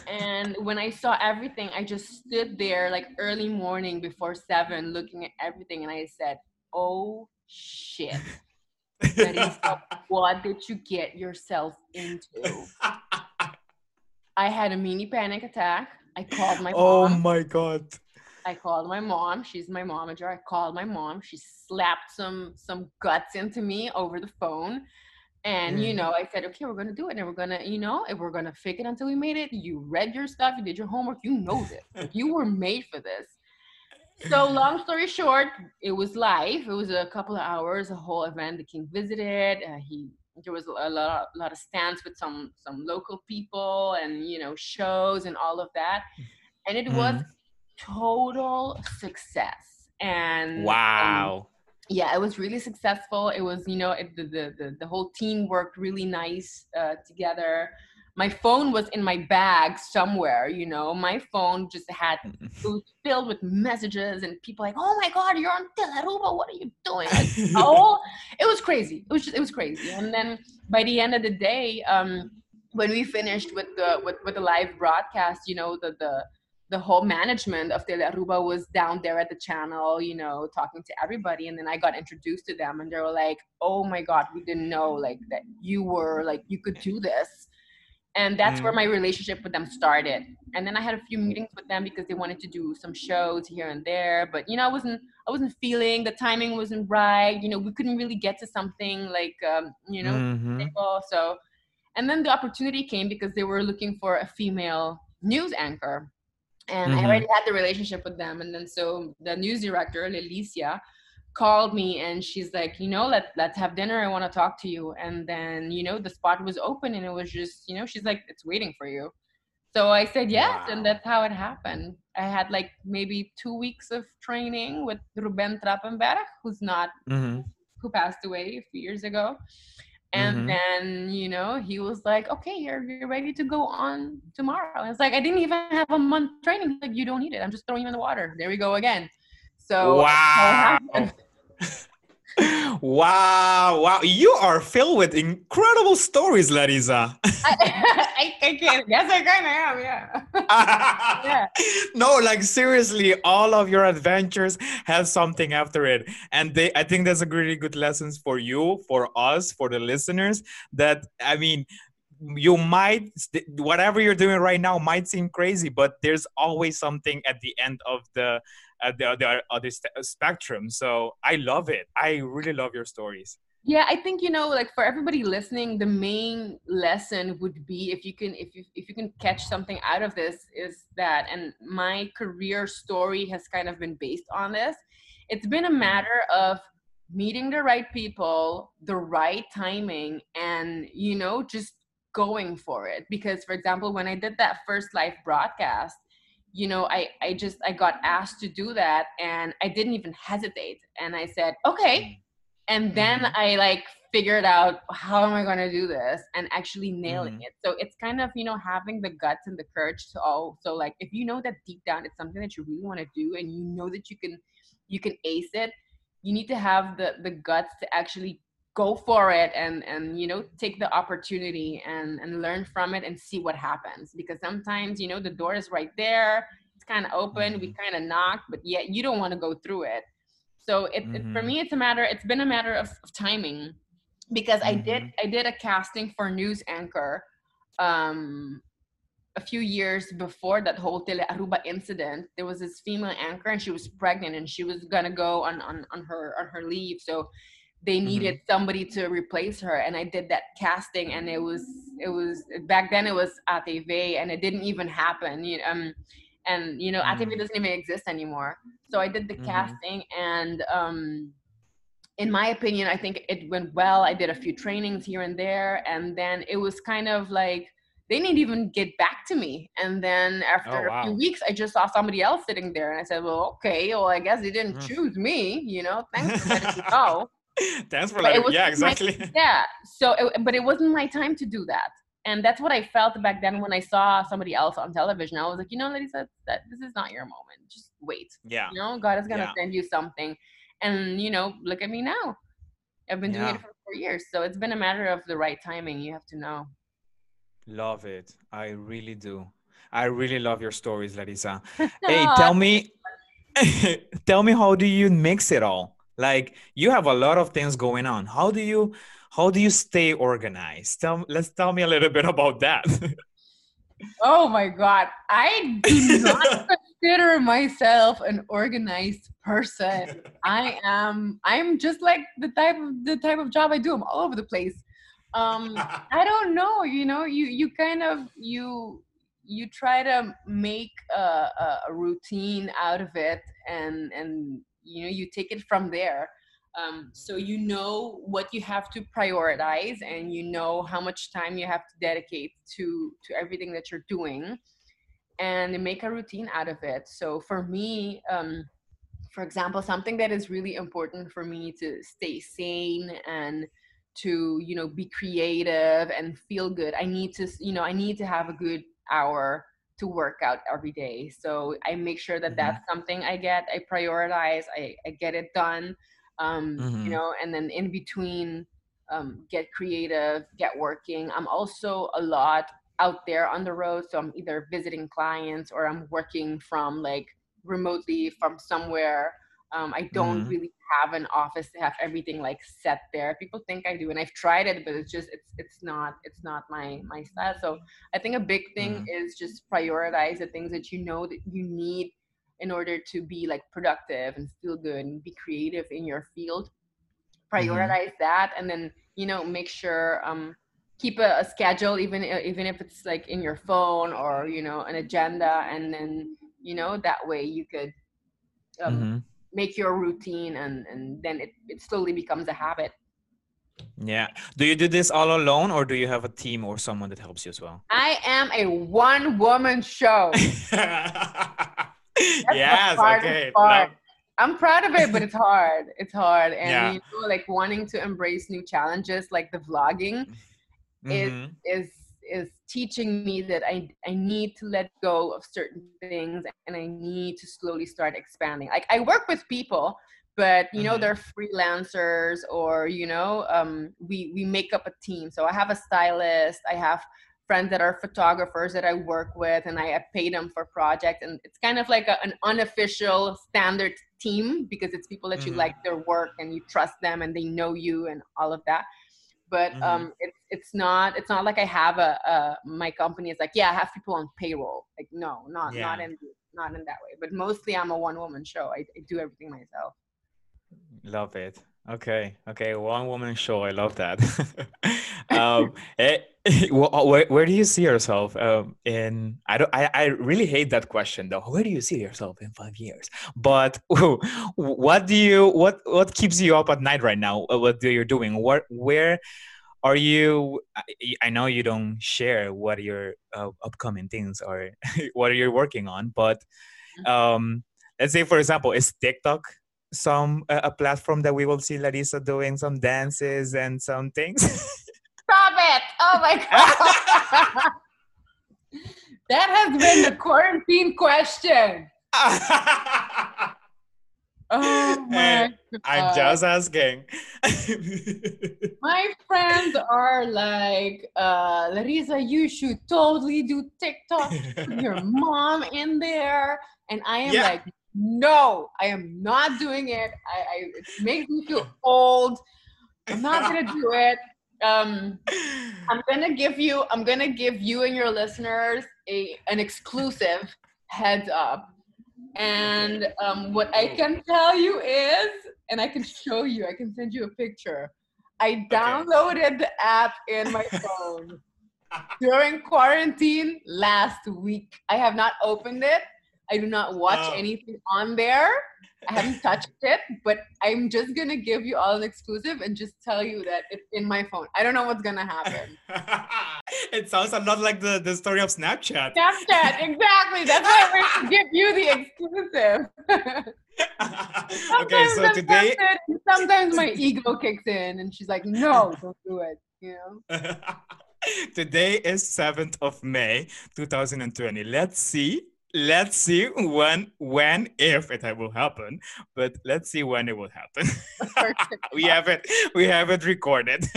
Speaker 1: And when i saw everything i just stood there like early morning before seven looking at everything and i said oh shit. What did you get yourself into. I had a mini panic attack. I called my
Speaker 2: oh my god
Speaker 1: I called my mom. She's my momager. I called my mom. She slapped some some guts into me over the phone. And mm. you know, I said, okay, we're gonna do it, and we're gonna, you know, if we're gonna fake it until we made it. You read your stuff, you did your homework, you know this. you were made for this. So long story short, it was live. It was a couple of hours, a whole event. The king visited. Uh, he there was a lot, a lot of stands with some some local people, and you know, shows and all of that. And it mm. was total success. And
Speaker 2: um, wow.
Speaker 1: Yeah, it was really successful. It was, you know, it, the, the, the whole team worked really nice uh, together. My phone was in my bag somewhere, you know. My phone just had it was filled with messages and people like, "Oh my God, you're on TeleAruba! What are you doing?" Like, oh, it was crazy. It was just, it was crazy. And then by the end of the day, um, when we finished with the with, with the live broadcast, you know, the the the whole management of TeleAruba was down there at the channel, you know, talking to everybody. And then I got introduced to them and they were like, oh my God, we didn't know like that you were like, you could do this. And that's mm. where my relationship with them started. And then I had a few meetings with them because they wanted to do some shows here and there. But you know, I wasn't I wasn't feeling the timing wasn't right. You know, we couldn't really get to something like um, you know, mm-hmm. so and then the opportunity came because they were looking for a female news anchor and mm-hmm. I already had the relationship with them. And then so the news director, Lelicia, called me and she's like, you know, let let's have dinner. I want to talk to you. And then you know the spot was open and it was just you know she's like it's waiting for you. So I said yes, wow. and that's how it happened. I had like maybe two weeks of training with Ruben Trappenberg, who's not mm-hmm. who passed away a few years ago. And mm-hmm. then, you know, he was like, okay, you're, you're ready to go on tomorrow. And it's like, I didn't even have a month training. He's like, you don't need it. I'm just throwing you in the water. There we go again. So,
Speaker 2: wow. wow, wow. You are filled with incredible stories, Larissa.
Speaker 1: I, I, I can't. Yes, I kind of am, yeah.
Speaker 2: yeah. No, like seriously, all of your adventures have something after it. And they I think that's a really good lessons for you, for us, for the listeners. That I mean, you might whatever you're doing right now might seem crazy but there's always something at the end of the at the, the other uh, spectrum. So I love it. I really love your stories.
Speaker 1: Yeah, I think you know, like for everybody listening, the main lesson would be if you can, if you if you can catch something out of this, is that, and my career story has kind of been based on this. It's been a matter of meeting the right people, the right timing, and you know, just going for it. Because, for example, when I did that first live broadcast, you know i i just i got asked to do that and i didn't even hesitate and i said okay mm. and then mm-hmm. i like figured out how am i going to do this and actually nailing mm-hmm. it so it's kind of you know having the guts and the courage to also like if you know that deep down it's something that you really want to do and you know that you can you can ace it you need to have the the guts to actually go for it and and you know take the opportunity and and learn from it and see what happens because sometimes you know the door is right there it's kind of open mm-hmm. we kind of knock but yet you don't want to go through it so it, mm-hmm. it, for mm-hmm. me it's a matter it's been a matter of, of timing because mm-hmm. i did mm-hmm. i did a casting for news anchor um a few years before that whole TeleAruba incident, there was this female anchor and she was pregnant and she was gonna go on on, on her on her leave. So they mm-hmm. needed mm-hmm. somebody to replace her and i did that casting and it was it was back then it was atv and it didn't even happen you know um, and you know mm-hmm. atv doesn't even exist anymore so i did the mm-hmm. casting and um in my opinion i think it went well i did a few trainings here and there and then it was kind of like they didn't even get back to me. And then after oh, wow. a few weeks, I just saw somebody else sitting there, and I said, "Well, okay, well, I guess they didn't mm. choose me. You know, thanks for letting me know."
Speaker 2: Thanks for letting Yeah, exactly.
Speaker 1: My, yeah. So, it, but it wasn't my time to do that. And that's what I felt back then when I saw somebody else on television. I was like, you know, that, that this is not your moment. Just wait.
Speaker 2: Yeah.
Speaker 1: You know, God is gonna yeah. send you something. And you know, look at me now. I've been doing yeah. it for four years. So it's been a matter of the right timing. You have to know.
Speaker 2: Love it. I really do. I really love your stories, Larissa. hey, tell me, tell me, how do you mix it all? Like you have a lot of things going on. How do you how do you stay organized? Tell let's tell me a little bit about that.
Speaker 1: Oh my god. I do not consider myself an organized person. I am i'm just like the type of the type of job i do. I'm all over the place. Um i don't know you know you you kind of you you try to make a, a, a routine out of it and and you know you take it from there. Um, so you know what you have to prioritize and you know how much time you have to dedicate to to everything that you're doing and make a routine out of it. So for me um, for example something that is really important for me to stay sane and to you know be creative and feel good i need to you know i need to have a good hour to work out every day. So I make sure that mm-hmm. that's something I get. I prioritize. I, I get it done. Um, mm-hmm. You know, and then in between um, get creative, get working. I'm also a lot out there on the road. So I'm either visiting clients or I'm working from like remotely from somewhere. Um, I don't mm-hmm. really have an office to have everything like set there. People think I do, and I've tried it, but it's just it's it's not it's not my my style. So I think a big thing mm-hmm. is just prioritize the things that you know that you need in order to be like productive and feel good and be creative in your field. Mm-hmm. Prioritize mm-hmm. that, and then you know make sure um keep a, a, schedule even even if it's like in your phone or you know an agenda and then you know that way you could um, mm-hmm. Make your routine and and then it, it slowly becomes a habit.
Speaker 2: Yeah. Do you do this all alone or do you have a team or someone that helps you as well?
Speaker 1: I am a one woman show.
Speaker 2: Yes okay.
Speaker 1: I'm proud of it, but it's hard. It's hard, and yeah. you know, like wanting to embrace new challenges, like the vlogging mm-hmm. is is is teaching me that I I need to let go of certain things and I need to slowly start expanding. Like I work with people, but you know mm-hmm. they're freelancers or you know um, we we make up a team. So I have a stylist. I have friends that are photographers that I work with, and I, pay them for projects. And it's kind of like a, an unofficial standard team because it's people that mm-hmm. you like their work and you trust them and they know you and all of that but mm-hmm. um, it's it's not it's not like I have a, a, my company is like yeah I have people on payroll like no not yeah. not in not in that way but mostly I'm a one woman show I, I do everything myself.
Speaker 2: Love it. Okay, okay, one woman show. I love that. um, eh, where, where do you see yourself um, in? I don't. I, I really hate that question though. Where do you see yourself in five years? But what do you? What what keeps you up at night right now? Uh, what do you're doing? What where are you? I know you don't share what your uh, upcoming things are, what you're you working on, but mm-hmm. um, let's say for example, is TikTok some uh, a platform that we will see Larissa doing some dances and some things?
Speaker 1: Stop it! Oh my god! that has been the quarantine question.
Speaker 2: oh my god. I'm just asking.
Speaker 1: my friends are like, uh, Larissa, you should totally do TikTok. Put your mom in there. And I am yeah. like, no, I am not doing it. I, I it makes me feel old. I'm not gonna do it. Um, I'm gonna give you. I'm gonna give you and your listeners a an exclusive heads up. And um, what I can tell you is, and I can show you. I can send you a picture. I downloaded okay. the app in my phone during quarantine last week. I have not opened it. I do not watch oh. anything on there. I haven't touched it, but I'm just gonna give you all an exclusive and just tell you that it's in my phone. I don't know what's gonna happen.
Speaker 2: it sounds a lot like the, the story of Snapchat.
Speaker 1: Snapchat, exactly. That's why to give you the exclusive.
Speaker 2: okay, so today
Speaker 1: sometimes my ego kicks in and she's like, no, don't do it. You know?
Speaker 2: today is 7th of May 2020. Let's see let's see when when if it will happen but let's see when it will happen. We have it we have it recorded.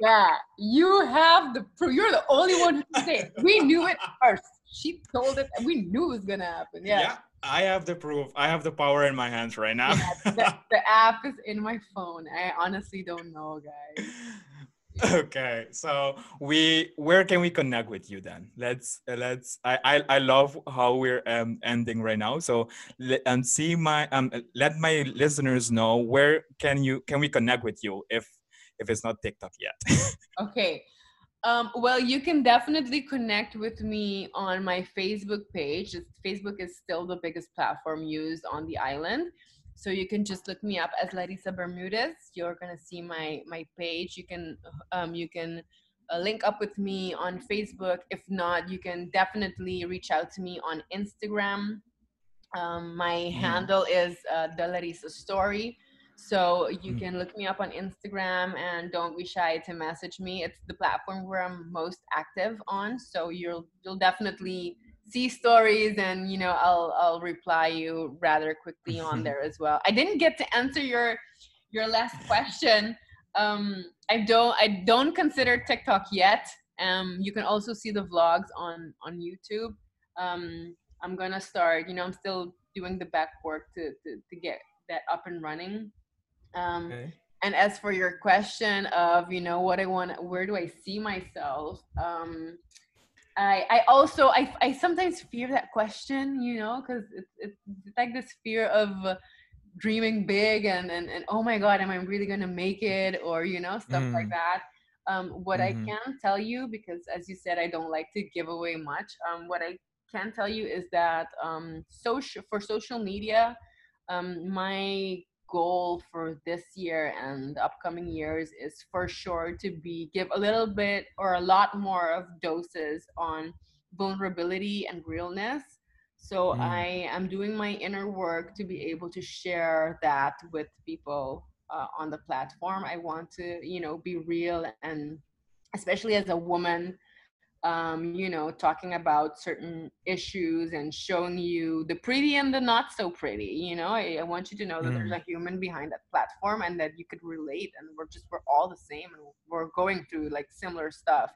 Speaker 1: Yeah you have the proof. you're the only one who can say it. we knew it first. She told it we knew it was gonna happen yeah, yeah
Speaker 2: i have the proof i have the power in my hands right now. Yeah,
Speaker 1: the, the app is in my phone. I honestly don't know guys
Speaker 2: okay so we where can we connect with you then let's let's I, I i love how we're um ending right now so let and see my um let my listeners know where can you can we connect with you if if it's not tiktok yet
Speaker 1: okay um, well, you can definitely connect with me on my Facebook page. Facebook is still the biggest platform used on the island. So you can just look me up as Larissa Bermudez. You're gonna see my my page. You can um, you can uh, link up with me on Facebook. If not, you can definitely reach out to me on Instagram. Um, my mm. handle is uh, the Larissa Story. So you mm. can look me up on Instagram and don't be shy to message me. It's the platform where I'm most active on. So you'll you'll definitely see stories and you know i'll i'll reply you rather quickly on there as well i didn't get to answer your your last question um, I don't I don't consider TikTok yet. Um, you can also see the vlogs on on YouTube. Um, I'm gonna start. You know, I'm still doing the back work to to, to get that up and running. Um, okay. And as for your question of you know what I want, where do I see myself? Um, I I also I I sometimes fear that question, you know, because it's, it's like this fear of dreaming big and, and and oh my god, am I really gonna make it or you know stuff mm. like that. Um, what mm-hmm. I can tell you, because as you said, I don't like to give away much. Um, what I can tell you is that um, social for social media, um, my goal for this year and upcoming years is for sure to be give a little bit or a lot more of doses on vulnerability and realness so mm. i am doing my inner work to be able to share that with people uh, on the platform i want to you know be real and especially as a woman um, you know, talking about certain issues and showing you the pretty and the not so pretty. You know, I, I want you to know that mm. there's a human behind that platform and that you could relate, and we're just we're all the same and we're going through like similar stuff.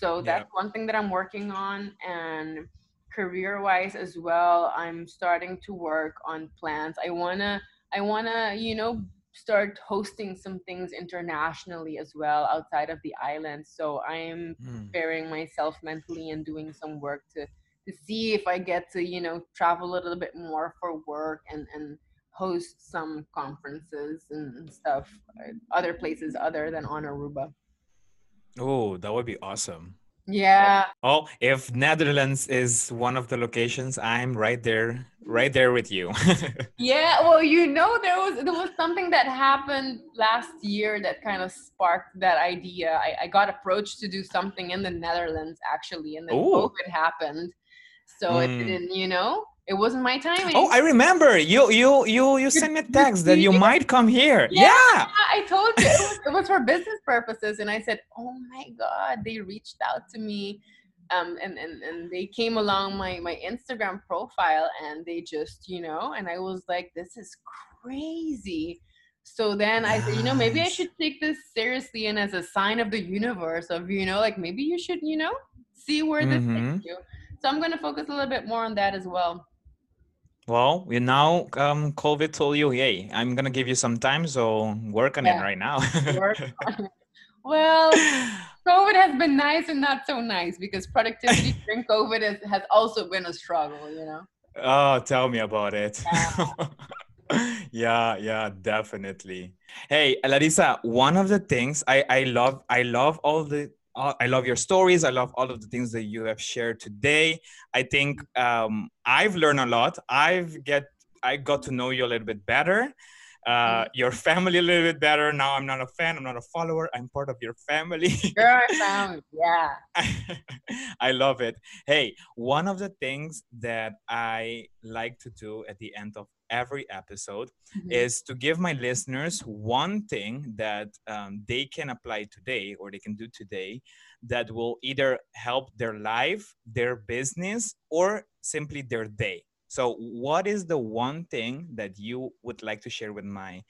Speaker 1: So that's yeah. one thing that I'm working on, and career-wise as well, I'm starting to work on plans. I wanna, I wanna, you know, start hosting some things internationally as well outside of the island. So I'm mm. preparing myself mentally and doing some work to to see if I get to you know travel a little bit more for work and and host some conferences and stuff uh, other places other than on Aruba.
Speaker 2: Oh, that would be awesome.
Speaker 1: Yeah.
Speaker 2: Oh, if Netherlands is one of the locations, I'm right there, right there with you.
Speaker 1: yeah. Well, you know, there was there was something that happened last year that kind of sparked that idea. I, I got approached to do something in the Netherlands actually, and then Ooh. COVID happened, so mm. it didn't. You know, it wasn't my timing.
Speaker 2: Oh, I remember. You you you you sent me a text that you might come here. Yeah, yeah.
Speaker 1: I told you it was, it was, for business purposes, and I said, "Oh my God!" They reached out to me, um, and and and they came along my my Instagram profile, and they just you know, and I was like, "This is crazy." So then I said, you know, maybe I should take this seriously and as a sign of the universe of you know, like maybe you should you know see where this mm-hmm. takes you. So I'm gonna focus a little bit more on that as well.
Speaker 2: Well, we now um, COVID told you, hey, I'm gonna give you some time, so work on yeah. it right now.
Speaker 1: well, COVID has been nice and not so nice because productivity during COVID has, has also been a struggle, you know.
Speaker 2: Oh, tell me about it. Yeah. yeah, yeah, definitely. Hey, Larissa, one of the things I I love I love all the I love your stories. I love all of the things that you have shared today. I think um, I've learned a lot. I've get I got to know you a little bit better, uh, mm-hmm. your family a little bit better. Now I'm not a fan. I'm not a follower. I'm part of your family.
Speaker 1: You're. Yeah.
Speaker 2: I love it. Hey, one of the things that I like to do at the end of every episode mm-hmm. is to give my listeners one thing that um, they can apply today or they can do today that will either help their life, their business, or simply their day. So, what is the one thing that you would like to share with my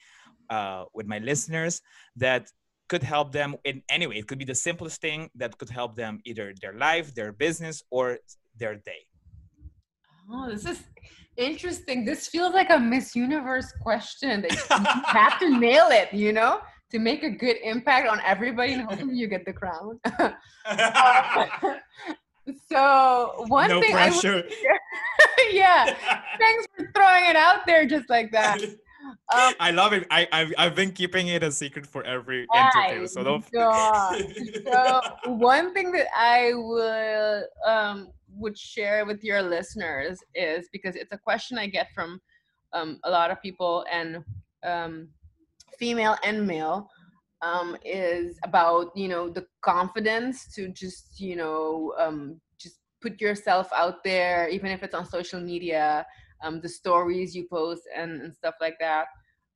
Speaker 2: uh, with my listeners that could help them in any way? It could be the simplest thing that could help them either their life, their business, or their day.
Speaker 1: Oh, this is interesting. This feels like a Miss Universe question that you have to nail it, you know, to make a good impact on everybody and hopefully you get the crown. so one no thing pressure. I yeah. Thanks for throwing it out there just like that.
Speaker 2: Um, I love it. I, I've, I've been keeping it a secret for every interview. So don't.
Speaker 1: so one thing that I will um, would share with your listeners is because it's a question I get from um, a lot of people and um, female and male um, is about you know the confidence to just you know um, just put yourself out there even if it's on social media um, the stories you post and, and stuff like that.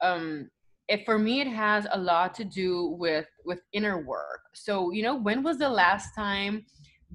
Speaker 1: Um, if for me it has a lot to do with with inner work. So you know when was the last time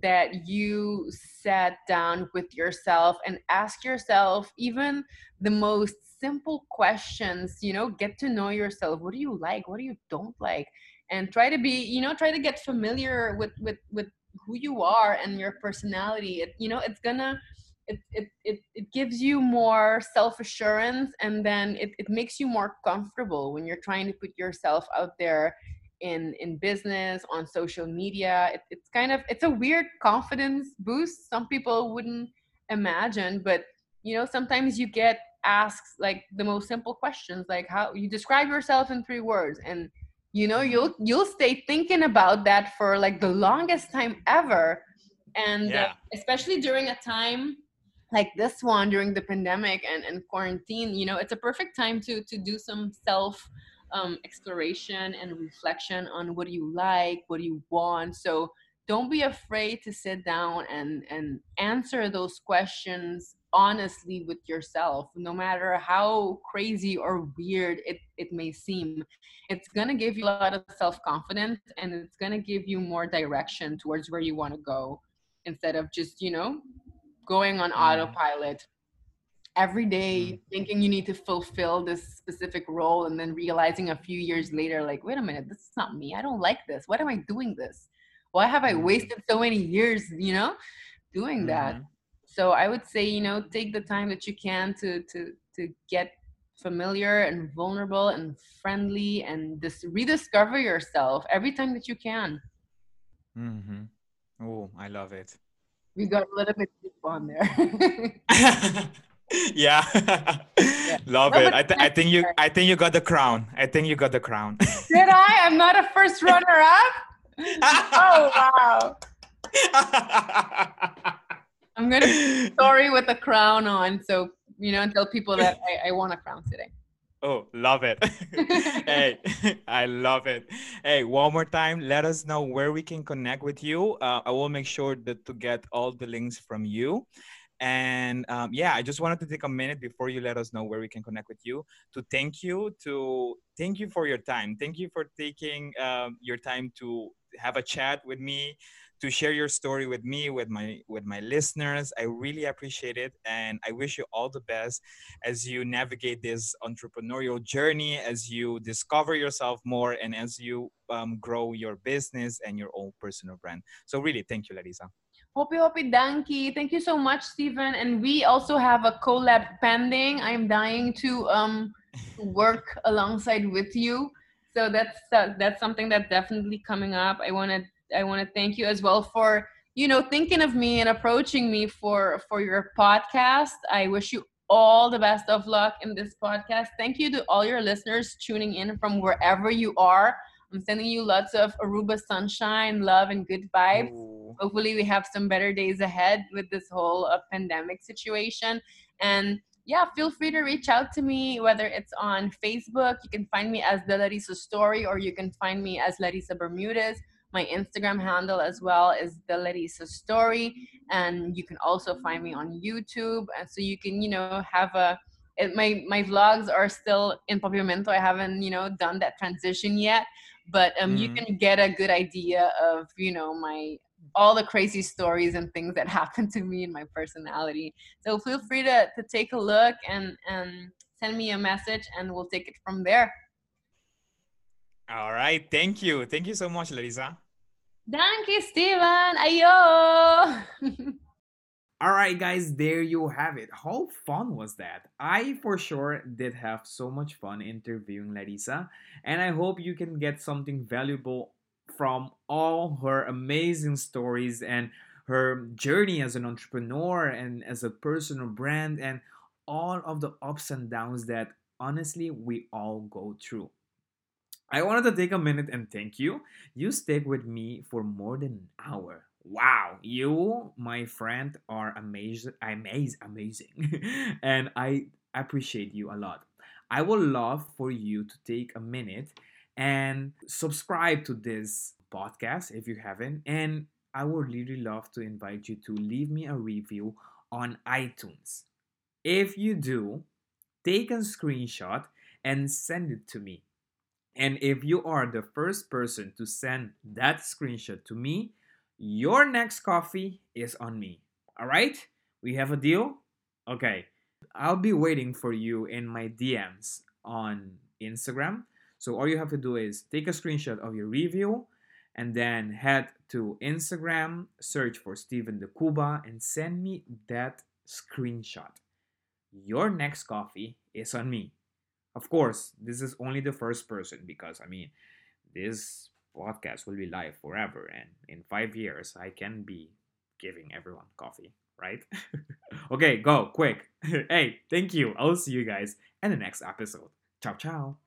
Speaker 1: that you sat down with yourself and ask yourself even the most simple questions you know get to know yourself. What do you like? What do you don't like? And try to be you know try to get familiar with with with who you are and your personality. It you know it's gonna it it it, it gives you more self-assurance and then it, it makes you more comfortable when you're trying to put yourself out there in in business on social media. It, it's kind of it's a weird confidence boost. Some people wouldn't imagine but you know sometimes you get asked like the most simple questions like how you describe yourself in three words and you know you'll you'll stay thinking about that for like the longest time ever. And yeah. uh, especially during a time like this one during the pandemic and, and quarantine you know it's a perfect time to to do some self um, exploration and reflection on what do you like what do you want. So don't be afraid to sit down and and answer those questions honestly with yourself no matter how crazy or weird it, it may seem. It's going to give you a lot of self-confidence and it's going to give you more direction towards where you want to go instead of just you know going on mm. autopilot every day mm. thinking you need to fulfill this specific role and then realizing a few years later like wait a minute this is not me i don't like this what am i doing this why have i mm. wasted so many years you know doing mm-hmm. that so i would say you know take the time that you can to to to get familiar and vulnerable and friendly and just rediscover yourself every time that you can
Speaker 2: mm-hmm. oh i love it
Speaker 1: we got a little bit deep on there
Speaker 2: yeah. yeah. love no, it I, th- I think you i think you got the crown i think you got the crown
Speaker 1: did i i'm not a first runner up oh wow I'm gonna be sorry with a crown on, so you know, and tell people that I, I want a crown today.
Speaker 2: Oh, love it. hey, I love it. Hey, one more time, let us know where we can connect with you. Uh, I will make sure that to get all the links from you. And um, yeah, I just wanted to take a minute before you let us know where we can connect with you to thank you, to thank you for your time. Thank you for taking um, your time to have a chat with me to share your story with me with my with my listeners. I really appreciate it and i wish you all the best as you navigate this entrepreneurial journey as you discover yourself more and as you um, grow your business and your own personal brand. So really thank you larissa
Speaker 1: Hopi Hopi Danky. Thank you so much, Steven. And we also have a collab pending. I'm dying to um work alongside with you. So that's uh, that's something that's definitely coming up. I want to I want to thank you as well for you know thinking of me and approaching me for for your podcast. I wish you all the best of luck in this podcast. Thank you to all your listeners tuning in from wherever you are. I'm sending you lots of Aruba sunshine, love, and good vibes. Ooh. Hopefully, we have some better days ahead with this whole uh, pandemic situation. And yeah, feel free to reach out to me, whether it's on Facebook. You can find me as the Larissa Story, or you can find me as Larissa Bermudez my Instagram handle as well is the Larissa Story, and you can also find me on YouTube. And so you can, you know, have a it, my my vlogs are still in Papiamento. I haven't, you know, done that transition yet, but um, mm-hmm. you can get a good idea of, you know, my all the crazy stories and things that happen to me and my personality. So feel free to to take a look and and send me a message, and we'll take it from there.
Speaker 2: All right. Thank you. Thank you so much, Larissa.
Speaker 1: Danke, Steven. Ayo.
Speaker 2: All right, guys, there you have it. How fun was that? I for sure did have so much fun interviewing Larissa, and I hope you can get something valuable from all her amazing stories and her journey as an entrepreneur and as a personal brand and all of the ups and downs that honestly we all go through. I wanted to take a minute and thank you. You stayed with me for more than an hour. Wow, you, my friend, are amazing, amazing, amazing, and I appreciate you a lot. I would love for you to take a minute and subscribe to this podcast if you haven't. And I would really love to invite you to leave me a review on iTunes. If you do, take a screenshot and send it to me. And if you are the first person to send that screenshot to me, Your next coffee is on me. All right? We have a deal? Okay. I'll be waiting for you in my DMs on Instagram. So all you have to do is take a screenshot of your review and then head to Instagram, search for Steven de Cuba, and send me that screenshot. Your next coffee is on me. Of course, this is only the first person because I mean, this podcast will be live forever, and in five years, I can be giving everyone coffee, right? okay, go quick. hey, thank you. I'll see you guys in the next episode. Ciao, ciao.